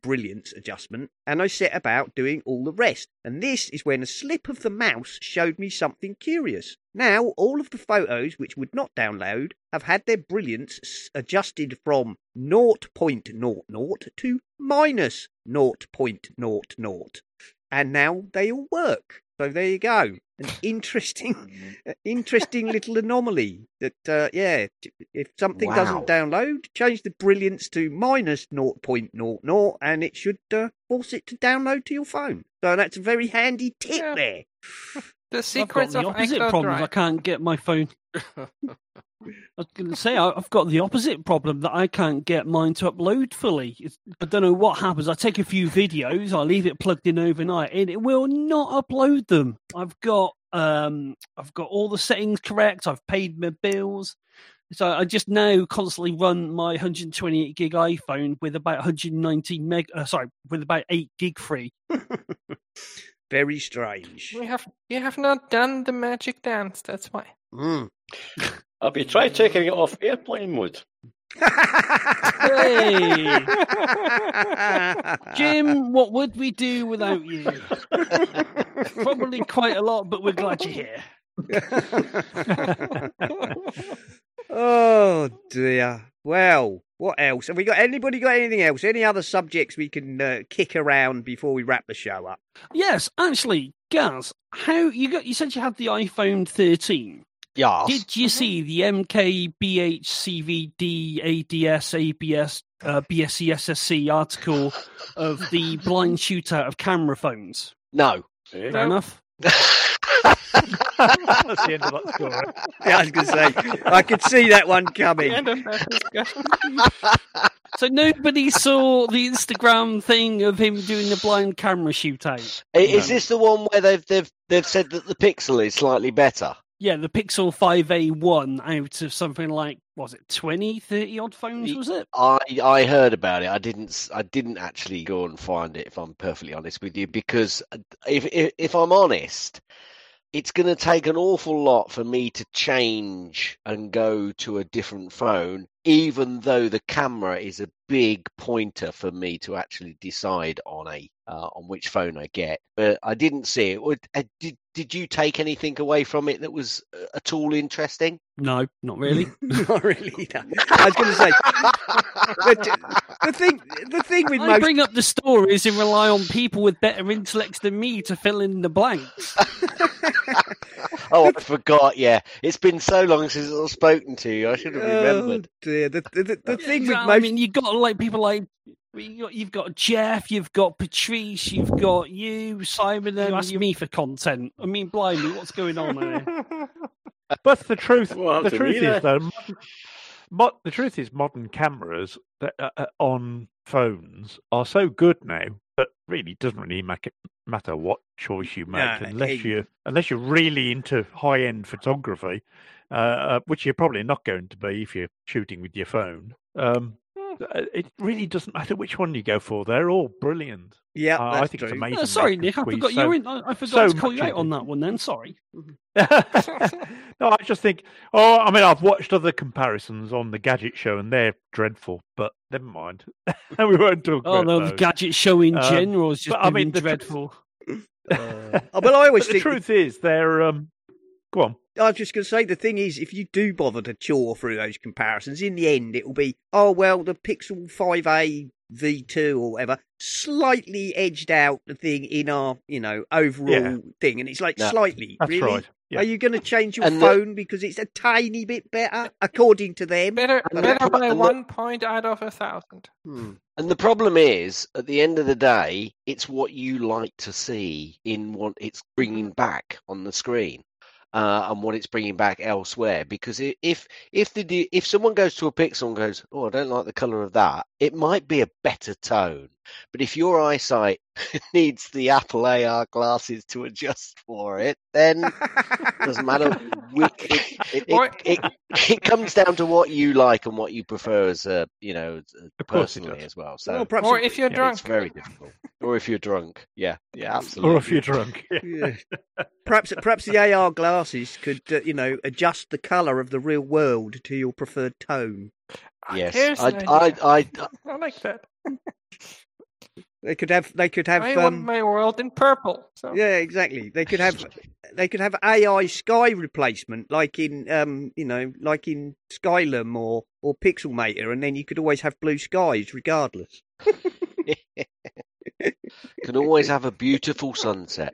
brilliance adjustment, and I set about doing all the rest. And this is when a slip of the mouse showed me something curious. Now, all of the photos which would not download have had their brilliance adjusted from 0.00 to minus 0.00. And now they all work. So there you go. An interesting, <laughs> interesting little anomaly. That uh, yeah, if something Wow. doesn't download, change the brilliance to minus 0.00, and it should uh, force it to download to your phone. So that's a very handy tip Yeah. there. The I've got secrets the of opposite iCloud problem. I can't get my phone. <laughs> I was going to say I- I've got the opposite problem that I can't get mine to upload fully. It's, I don't know what happens. I take a few videos, I leave it plugged in overnight, and it will not upload them. I've got um, I've got all the settings correct. I've paid my bills, so I just now constantly run my 128 gig iPhone with about 119 meg. Uh, sorry, with about eight gig free. <laughs> Very strange. We have you have not done the magic dance. That's why. Mm. Have you tried taking it off airplane mode? Hey, <laughs> Jim, what would we do without you? Probably quite a lot, but we're glad you're here. <laughs> oh dear. Well, what else? Have we got anybody got anything else? Any other subjects we can uh, kick around before we wrap the show up? Yes, actually, Gaz, how you got? You said you had the iPhone 13. Yes. Did you see the MK BHCVD ADS ABS uh, BSC SSC article of the blind shootout of camera phones? No. Fair enough. <laughs> That's the end of that story. Yeah, I was going to say, I could see that one coming. end of that discussion. <laughs> So nobody saw the Instagram thing of him doing the blind camera shootout. I- Is this the one where they've they've they've said that the Pixel is slightly better? Yeah, the Pixel 5a1 out of something like was it 20, 30 odd phones? Was it? I I heard about it. I didn't I didn't actually go and find it. If I'm perfectly honest with you, because uh, if if, if I'm honest, it's going to take an awful lot for me to change and go to a different phone, even though the camera is a big pointer for me to actually decide on a uh, on which phone I get. But I didn't see it. Uh, Did did you take anything away from it that was uh, at all interesting? No, not really. <laughs> Not really. no. <laughs> I was going to say, the, the thing, the thing with I most bring up the stories and rely on people with better intellects than me to fill in the blanks. <laughs> Oh, I forgot. Yeah, it's been so long since I've spoken to you. I should have remembered. Oh dear. The, the, the, the thing with I most mean, you've got like people like you got, you've got Jeff, you've got Patrice, you've got you, Simon, and you ask me for content. I mean, blimey, what's going on here? <laughs> But the truth, Well, the truth is though, modern, mo- the truth is modern cameras that, on phones are so good now that really doesn't really make it matter what choice you make No, unless you unless you're really into high end photography, uh, uh, which you're probably not going to be if you're shooting with your phone. Um, it really doesn't matter which one you go for; they're all brilliant. Yeah, Uh, I think true. it's amazing. Uh, sorry, Nick, I forgot so- you're in. I, I forgot so to call you out on that one. Then sorry. <laughs> <laughs> no, I just think. Oh, I mean, I've watched other comparisons on the Gadget Show, and they're dreadful. But never mind. <laughs> we won't talk Oh about no, the those. gadget show in Um, general is just but I mean, the tr- dreadful. Oh, well, I always But the truth is, they're um. Go on. I was just going to say the thing is, if you do bother to chaw through those comparisons, in the end it will be, oh well, the Pixel 5a V2 or whatever slightly edged out the thing in our, you know, overall Yeah. thing, and it's like No, slightly. That's really? right. Yeah. Are you going to change your And the- phone because it's a tiny bit better, according to them? Better, better by and the- one point out of a thousand. Hmm. And the problem is, at the end of the day, it's what you like to see in what it's bringing back on the screen, uh, and what it's bringing back elsewhere. Because if if the if someone goes to a pixel and goes, "Oh, I don't like the color of that," it might be a better tone. But if your eyesight <laughs> needs the Apple AR glasses to adjust for it, then doesn't matter. which- It, it, it, it, it comes down to what you like and what you prefer as a you know Of course it personally as well. So Well, Or if you're yeah, drunk. it's very difficult. Or if you're drunk. Yeah, yeah, absolutely. Or if you're drunk. Yeah. Yeah. <laughs> Perhaps perhaps the AR glasses could uh, you know adjust the colour of the real world to your preferred tone. Yes, Here's I, I. I, I like that. <laughs> They could have they could have I want um, my world in purple. So yeah exactly they could have they could have AI sky replacement like in um you know like in Skylum or or Pixelmator and then you could always have blue skies regardless. <laughs> can always have a beautiful sunset.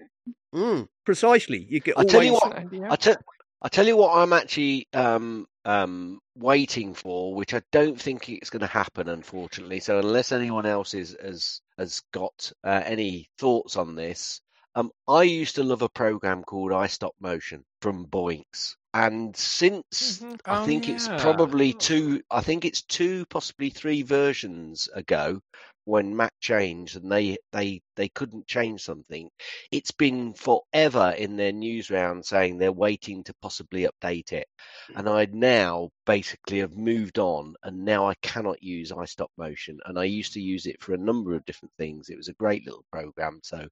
Mm, precisely. You could I tell you what, That's an idea. I tell, I tell you what, I'm actually um, um, waiting for, which I don't think it's going to happen, unfortunately. So unless anyone else is, has has got uh, any thoughts on this, um, I used to love a program called iStop Motion from Boinx, and since Mhm. I Oh, think it's probably two, I think it's two, possibly three versions ago when Mac changed and they they they couldn't change something. It's been forever in their news round saying they're waiting to possibly update it, and I now basically have moved on, and now I cannot use iStop Motion, and I used to use it for a number of different things. It was a great little program, so.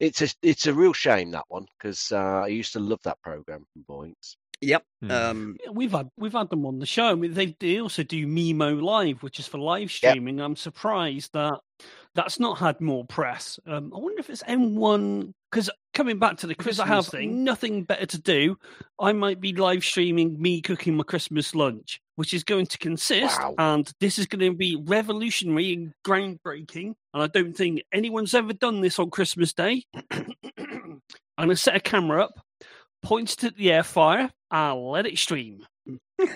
It's a it's a real shame that one because uh, I used to love that program from Boinx. Yep. Hmm. Um, Yeah, we've had we've had them on the show. I mean, they they also do mimoLive, which is for live streaming. I'm surprised that that's not had more press. Um, I wonder if it's M1 because coming back to the Because I Christmas have thing, nothing better to do. I might be live streaming me cooking my Christmas lunch, which is going to consist, Wow. and this is going to be revolutionary and groundbreaking. And I don't think anyone's ever done this on Christmas Day. I'm going to set a camera up, point it at the air fryer, and let it stream. <laughs>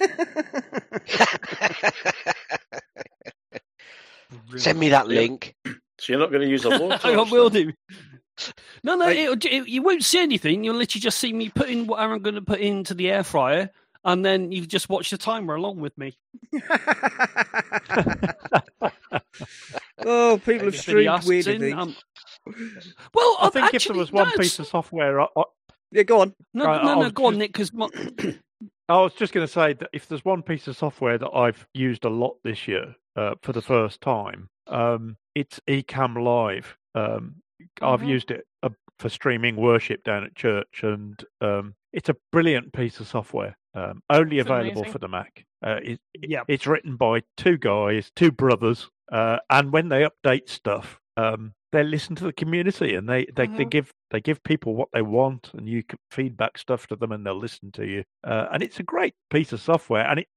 Send me that link. <clears throat> So you're not going to use a blowtorch? <laughs> I will do. No, no, Like- it'll, it, you won't see anything. You'll literally just see me putting in whatever I'm going to put into the air fryer, and then you just watch the timer along with me. <laughs> oh, people have If anybody streamed weird things. um, well, I I've think if there was one no, piece of software, I, I, yeah, go on. No, Right, no, I no, was go on, just- Nick, because <clears throat> I was just going to say that if there's one piece of software that I've used a lot this year uh, for the first time, um, it's Ecamm Live. Um, I've Mhm. used it uh, for streaming worship down at church, and um, it's a brilliant piece of software. Um, only It's available amazing. for the Mac. Uh, it, yeah, it's written by two guys, two brothers, uh, and when they update stuff, um, they listen to the community and they, they, they Mhm. give they give people what they want, and you can feedback stuff to them, and they'll listen to you. Uh, and it's a great piece of software, and it.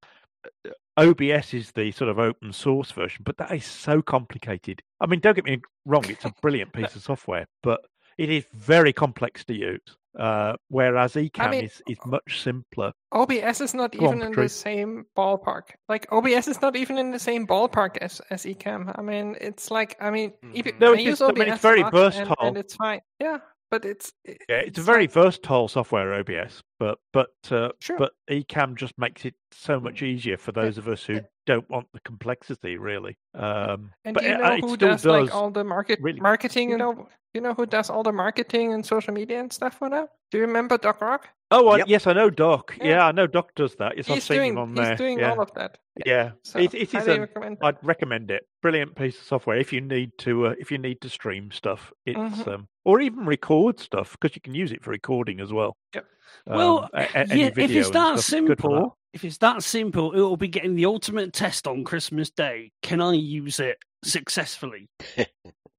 uh, OBS is the sort of open source version, but that is so complicated. I mean, don't get me wrong; it's a brilliant <laughs> piece of software, but it is very complex to use. Uh, whereas Ecamm mean, is, is much simpler. OBS is not Go on, even in the same ballpark. Like OBS is not even in the same ballpark as as Ecamm. I mean, it's like I mean, even No, I it's use just- I mean, OBS it's very a lot, and- and, it's fine. Yeah, but it's it- Yeah, it's a very like- versatile software, OBS, but but uh, Sure. but Ecamm just makes it so much easier for those of us who don't want the complexity, really. Um, And but do you know it who still does, does. like all the market really- marketing? You know, you know who does all the marketing and social media and stuff for that? Do you remember Doc Rock? oh, I, Yep. yes, I know Doc. Yeah. Yeah, I know Doc does that. Yes, I've he's seen doing him on he's there. doing yeah, all of that. yeah. So it, it is a, recommend. I'd recommend it. Brilliant piece of software if you need to uh, if you need to stream stuff. It's Mhm. um, or even record stuff because you can use it for recording as well. Yep. well, Um, a- a- yeah, if it's that stuff, good for that. simple, if it's that simple, it will be getting the ultimate test on Christmas Day. Can I use it successfully? <laughs>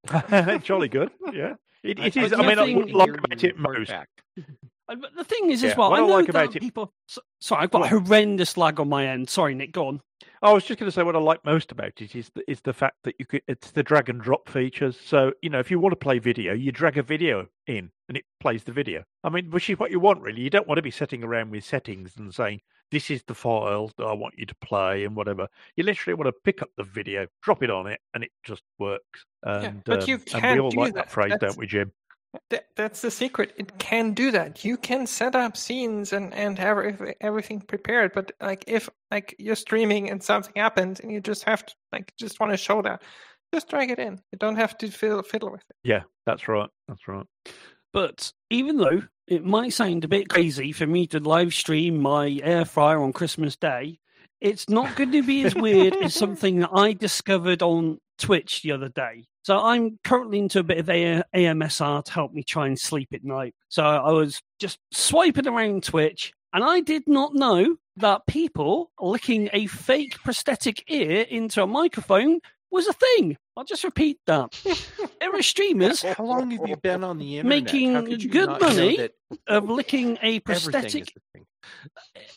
<laughs> Jolly good. Yeah. It, I- it I is. I mean, I would like Hear about it most. <laughs> but The thing is, Yeah, as well, what I I know like about it- people. so- Sorry, I've got Go on. horrendous lag on my end. Sorry, Nick, go on. I was just going to say what I like most about it is the, is the fact that you could it's the drag and drop features. So you know, if you want to play video, you drag a video in and it plays the video. I mean, which is what you want really. You don't want to be sitting around with settings and saying this is the file that I want you to play and whatever. You literally want to pick up the video, drop it on it, and it just works. And, but you um, and we all do like that, that. phrase, That's- don't we, Jim? That, that's the secret. It can do that. You can set up scenes and and have everything, prepared. But like if like you're streaming and something happens and you just have to like just want to show that, just drag it in. You don't have to fiddle fiddle with it. Yeah, that's right. That's right. But even though it might sound a bit crazy for me to live stream my air fryer on Christmas Day, it's not going to be as weird as <laughs> something that I discovered on Twitch the other day. So I'm currently into a bit of A- AMSR to help me try and sleep at night. So I was just swiping around Twitch, and I did not know that people licking a fake prosthetic ear into a microphone was a thing. I'll just repeat <laughs> that. there are streamers How long have you been on the internet? making How could you good money of licking a prosthetic a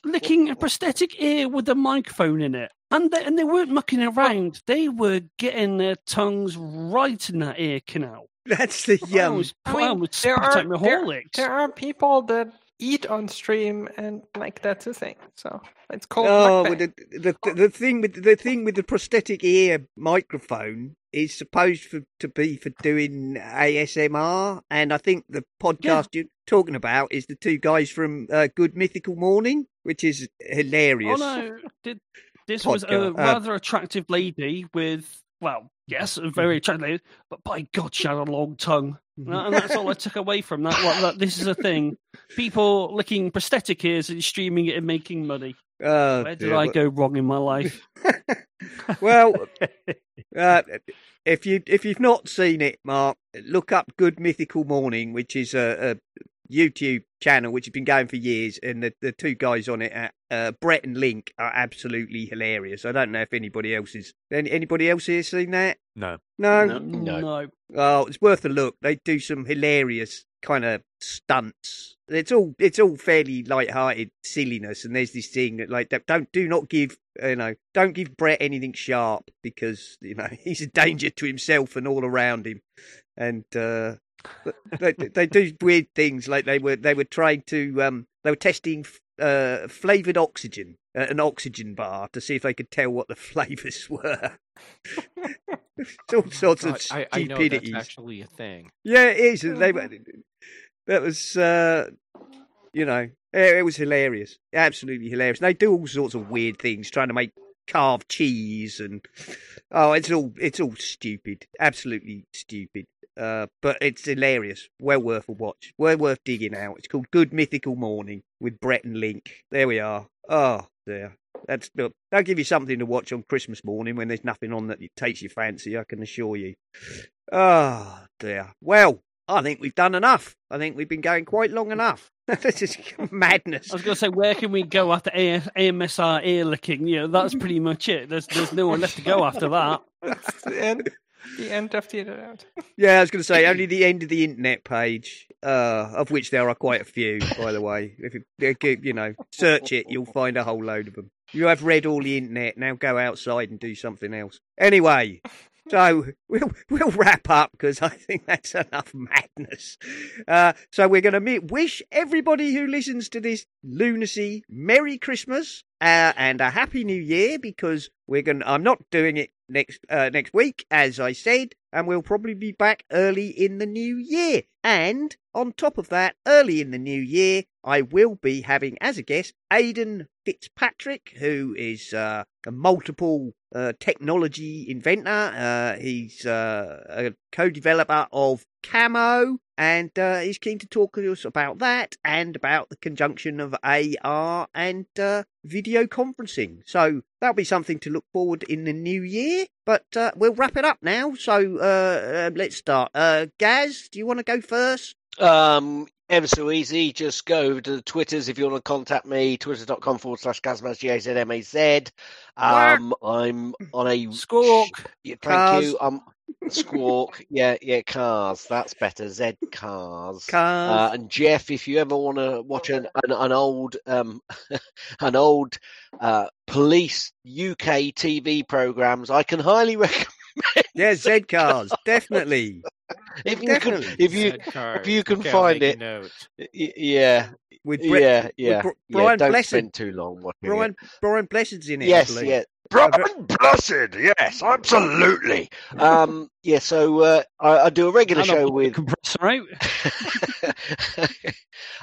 licking a prosthetic ear with a microphone in it. And they, and they weren't mucking around. They were getting their tongues right in that ear canal. That's the I um. was, I I was there are there, there are people that eat on stream, and like that's a thing. So it's called. Oh, well, the, the the thing with the thing with the prosthetic ear microphone is supposed for, to be for doing ASMR, and I think the podcast you're talking about is the two guys from uh, Good Mythical Morning, which is hilarious Oh hilarious. no! Did, this was a Podcast, uh, rather attractive lady with, well, yes, very attractive but by God, she had a long tongue. and that's all I took away from that. What, that this is a thing. <laughs> People licking prosthetic ears and streaming it and making money. Oh, Where did dear. I go wrong in my life? <laughs> well, <laughs> uh, if you if you've not seen it, Mark, look up Good Mythical Morning, which is a, a YouTube channel which has been going for years, and the, the two guys on it, uh, Brett and Link, are absolutely hilarious. I don't know if anybody else is. Any, anybody else here seen that? No. No. No. Oh, it's worth a look. They do some hilarious kind of stunts. It's all it's all fairly light-hearted silliness, and there's this thing that like don't- don't do not give you know don't give Brett anything sharp because you know <laughs> he's a danger to himself and all around him, and uh, they they do weird things like they were they were trying to um they were testing uh flavored oxygen at an oxygen bar to see if they could tell what the <laughs> flavors were. it's <laughs> all sorts of I, I know that's actually a thing. Yeah, it is. They were- <laughs> that was uh, you know it, it was hilarious, absolutely hilarious. And they do all sorts of weird things, trying to make carved cheese and oh, it's all it's all stupid, absolutely stupid. Uh, but it's hilarious. Well worth a watch. Well worth digging out. It's called Good Mythical Morning with Brett and Link. There we are. Oh there. That's look, that'll give you something to watch on Christmas morning when there's nothing on that takes your fancy. I can assure you. Oh dear. Well, I think we've done enough. I think we've been going quite long enough. <laughs> this is <laughs> madness. I was going to say, where can we go after A- AMSR ear licking? You know, that's pretty much it. There's there's no one left to go after that. <laughs> That's the end. The end of the internet. <laughs> Yeah, I was going to say only the end of the internet page, uh, of which there are quite a few, by the way. If you, you know, search it, you'll find a whole load of them. You have read all the internet. Now go outside and do something else. Anyway, <laughs> so we'll we'll wrap up because I think that's enough madness. Uh, so we're going to wish everybody who listens to this lunacy Merry Christmas uh, and a Happy New Year because we're going. I'm not doing it next uh, next week, as I said, and we'll probably be back early in the new year. And on top of that, early in the new year, I will be having as a guest Aidan Fitzpatrick, who is uh, a multiple uh, technology inventor. Uh, he's uh, a co-developer of Camo, and uh, he's keen to talk to us about that and about the conjunction of AR and uh, video conferencing. So that'll be something to look forward in the new year. But uh, we'll wrap it up now. So uh, uh, let's start. Uh, Gaz, do you want to go first? Um, ever so easy. Just go over to the Twitters if you want to contact me. Twitter.com forward slash Gazmaz, G A Z M A Z. Um, I'm on a Squawk. Yeah, thank Cars. you. Um, Squawk. yeah, yeah, cars. That's better. Z cars. Cars. Uh, and Jeff, if you ever want to watch an, an an old um <laughs> an old uh police UK TV programs, I can highly <laughs> recommend. Yeah, Z cars, definitely. If you can, Definitely. if you if you can Okay, find it, y- yeah, With Brett- yeah, with yeah. Br- yeah, Brian don't Blessed. spend too long watching it. Brian Brian Blessed's in it. I Yes, yeah. Brian Blessed, yes, absolutely. Um, yeah, so uh, I, I do a regular show with. compressor out. <laughs>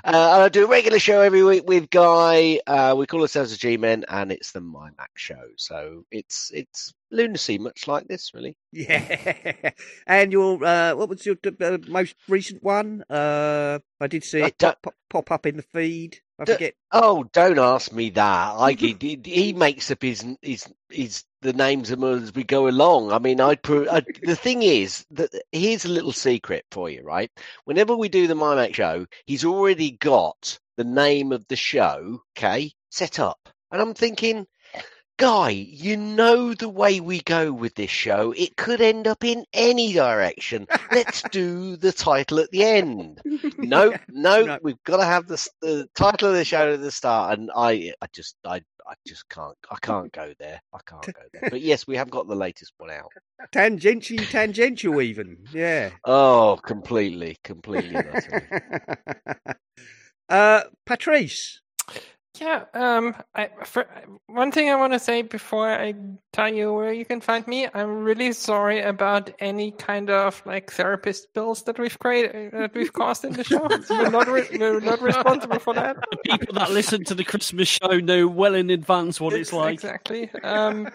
uh, I do a regular show every week with Guy. Uh, we call ourselves the G-Men, and it's the My Mac show. So it's it's lunacy, much like this, really. Yeah, <laughs> and your uh, what was your uh, most recent one? Uh, I did see I it pop, pop, pop up in the feed. I D- forget. Oh, don't ask me that. I he, he- makes up his his his the names of as we go along. I mean, I'd, pro- i the thing is that here's a little secret for you, right? Whenever we do the My MyMac show, he's already got the name of the show, okay, set up, and I'm thinking. Guy, you know the way we go with this show. It could end up in any direction. Let's <laughs> do the title at the end. No, <laughs> no, No. we've got to have the, the title of the show at the start, and I, I just, I, I just can't, I can't go there. I can't go there. But yes, we have got the latest one out. Tangentially tangential, even. Yeah. Oh, completely, completely. <laughs> uh, Patrice. Yeah, um, I, for, one thing I want to say before I tell you where you can find me, I'm really sorry about any kind of like therapist bills that we've created, that we've caused in the show. <laughs> We're not, re- we're not responsible for that. The People that listen to the Christmas show know well in advance what it's Ex- like. Exactly. Um,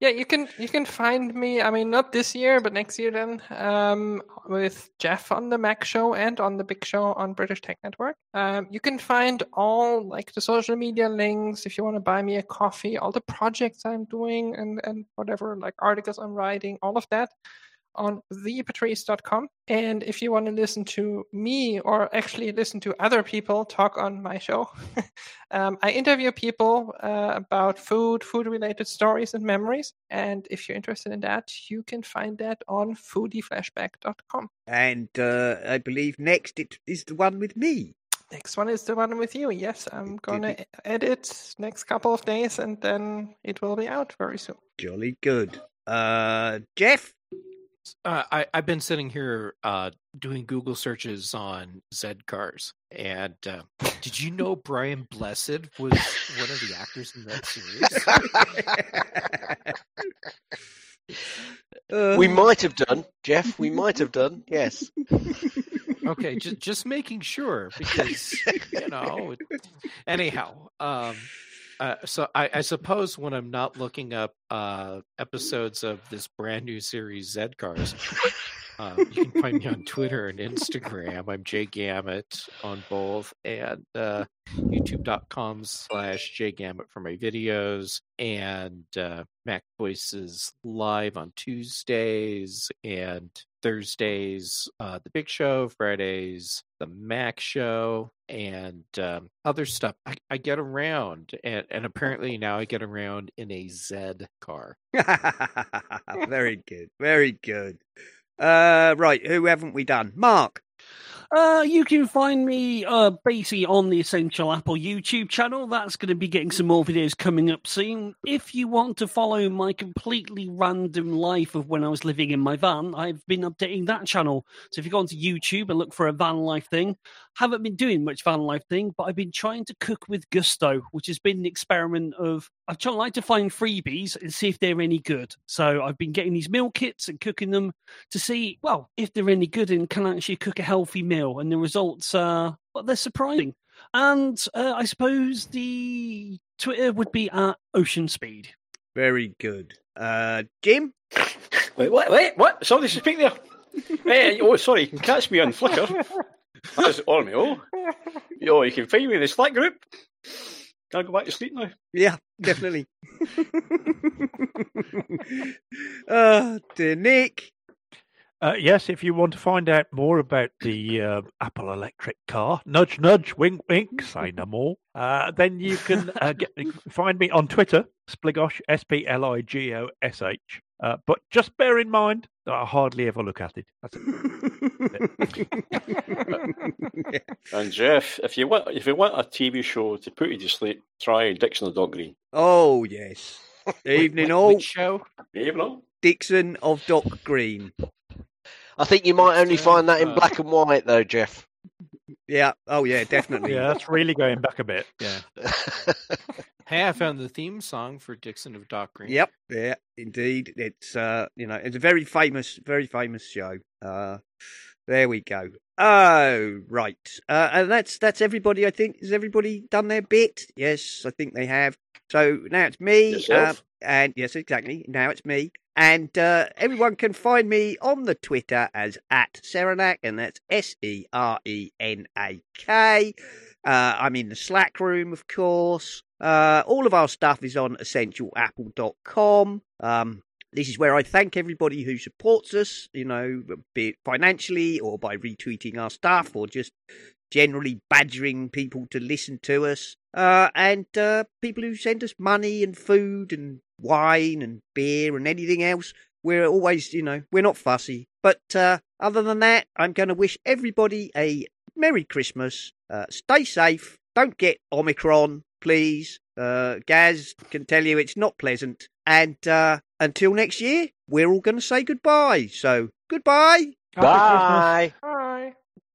yeah, you can you can find me. I mean, not this year, but next year then. Um, with Jeff on the Mac Show and on the Big Show on British Tech Network. Um, you can find all like the social media links if you want to buy me a coffee, all the projects I'm doing, and and whatever like articles I'm writing, all of that on thepatrice.com. And if you want to listen to me or actually listen to other people talk on my show, <laughs> um, I interview people uh, about food, food related stories and memories. And if you're interested in that, you can find that on foodieflashback.com. And uh, I believe next it is the one with me. Next one is the one with you. Yes, I'm going to edit next couple of days and then it will be out very soon. Jolly good. Uh, Jeff. Uh, I, I've been sitting here uh, doing Google searches on Z cars, and uh, did you know Brian Blessed was one of the actors in that series? we might have done, Jeff. We might have done. Yes. okay, just just making sure because you know. Anyhow, um, uh, so I, I suppose when I'm not looking up uh, episodes of this brand new series Z Cars, uh, you can find me on Twitter and Instagram. I'm Jay Gamet on both, and uh, YouTube.com slash Jay Gamet for my videos, and uh, Mac Voices live on Tuesdays and Thursdays, uh, the Big Show, Fridays, the Mac Show, and um, other stuff. I, I get around, and, and apparently now I get around in a Z car. <laughs> very good. Very good. Uh, right. Who haven't we done? Mark. Uh, you can find me uh, basically on the Essential Apple YouTube channel. That's going to be getting some more videos coming up soon. If you want to follow my completely random life of when I was living in my van, I've been updating that channel. So if you go onto YouTube and look for a van life thing, haven't been doing much van life thing, but I've been trying to cook with Gousto, which has been an experiment of I've tried like to find freebies and see if they're any good. So I've been getting these meal kits and cooking them to see, well, if they're any good and can I actually cook a healthy meal. And the results are, well, they're surprising. And uh, I suppose the Twitter would be at Ocean Speed. Very good. Uh, Jim. Wait, what? Wait, what? Somebody should speak there. hey, oh, sorry, you can catch me on Flickr. That's on me, oh. Yo, you can find me in the Slack group. Can I go back to sleep now? Yeah, definitely. <laughs> uh, dear Nick. Uh, yes, if you want to find out more about the uh, Apple electric car, nudge, nudge, wink, wink, <laughs> say no more, uh, then you can uh, get, find me on Twitter, Spligosh, S P L I G O S H. Uh, but just bear in mind that I hardly ever look at it. That's it. <laughs> And Jeff, if you want if you want a TV show to put you to sleep, try Dixon the Dock Green. Oh yes. Evening all. Which show? Evening. all. Dixon of Dock Green. I think you might only find that in uh, black and white, though, Jeff. Yeah. Oh yeah, definitely. yeah, that's really going back a bit. Yeah. <laughs> Hey, I found the theme song for Dixon of Dock Green. Yep. Yeah. Indeed. It's uh, you know, it's a very famous, very famous show. Uh, there we go. Oh right. Uh, and that's that's everybody. I think has everybody done their bit? Yes, I think they have. So now it's me. Yourself? uh, and yes, exactly. Now it's me. And uh, everyone can find me on the Twitter as at Serenak, and that's S E R E N A K. Uh, I'm in the Slack room, of course. Uh, all of our stuff is on essentialapple.com. Um, this is where I thank everybody who supports us, you know, be it financially or by retweeting our stuff or just generally badgering people to listen to us. Uh, and uh, people who send us money and food and wine and beer and anything else. We're always, you know, we're not fussy. But uh, other than that, I'm going to wish everybody a Merry Christmas. Uh, stay safe. Don't get Omicron, please. Uh, Gaz can tell you it's not pleasant. And uh, until next year, we're all going to say goodbye. So, goodbye. Bye. Bye.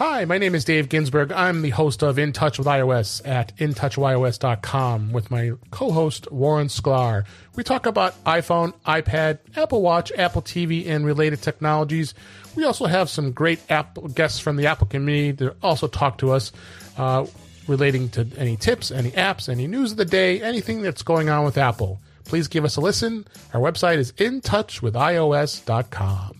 Hi, my name is Dave Ginsburg. I'm the host of In Touch with iOS at intouchwithios.com with my co-host Warren Sklar. We talk about iPhone, iPad, Apple Watch, Apple TV, and related technologies. We also have some great Apple guests from the Apple community that also talk to us uh, relating to any tips, any apps, any news of the day, anything that's going on with Apple. Please give us a listen. Our website is intouchwithios.com.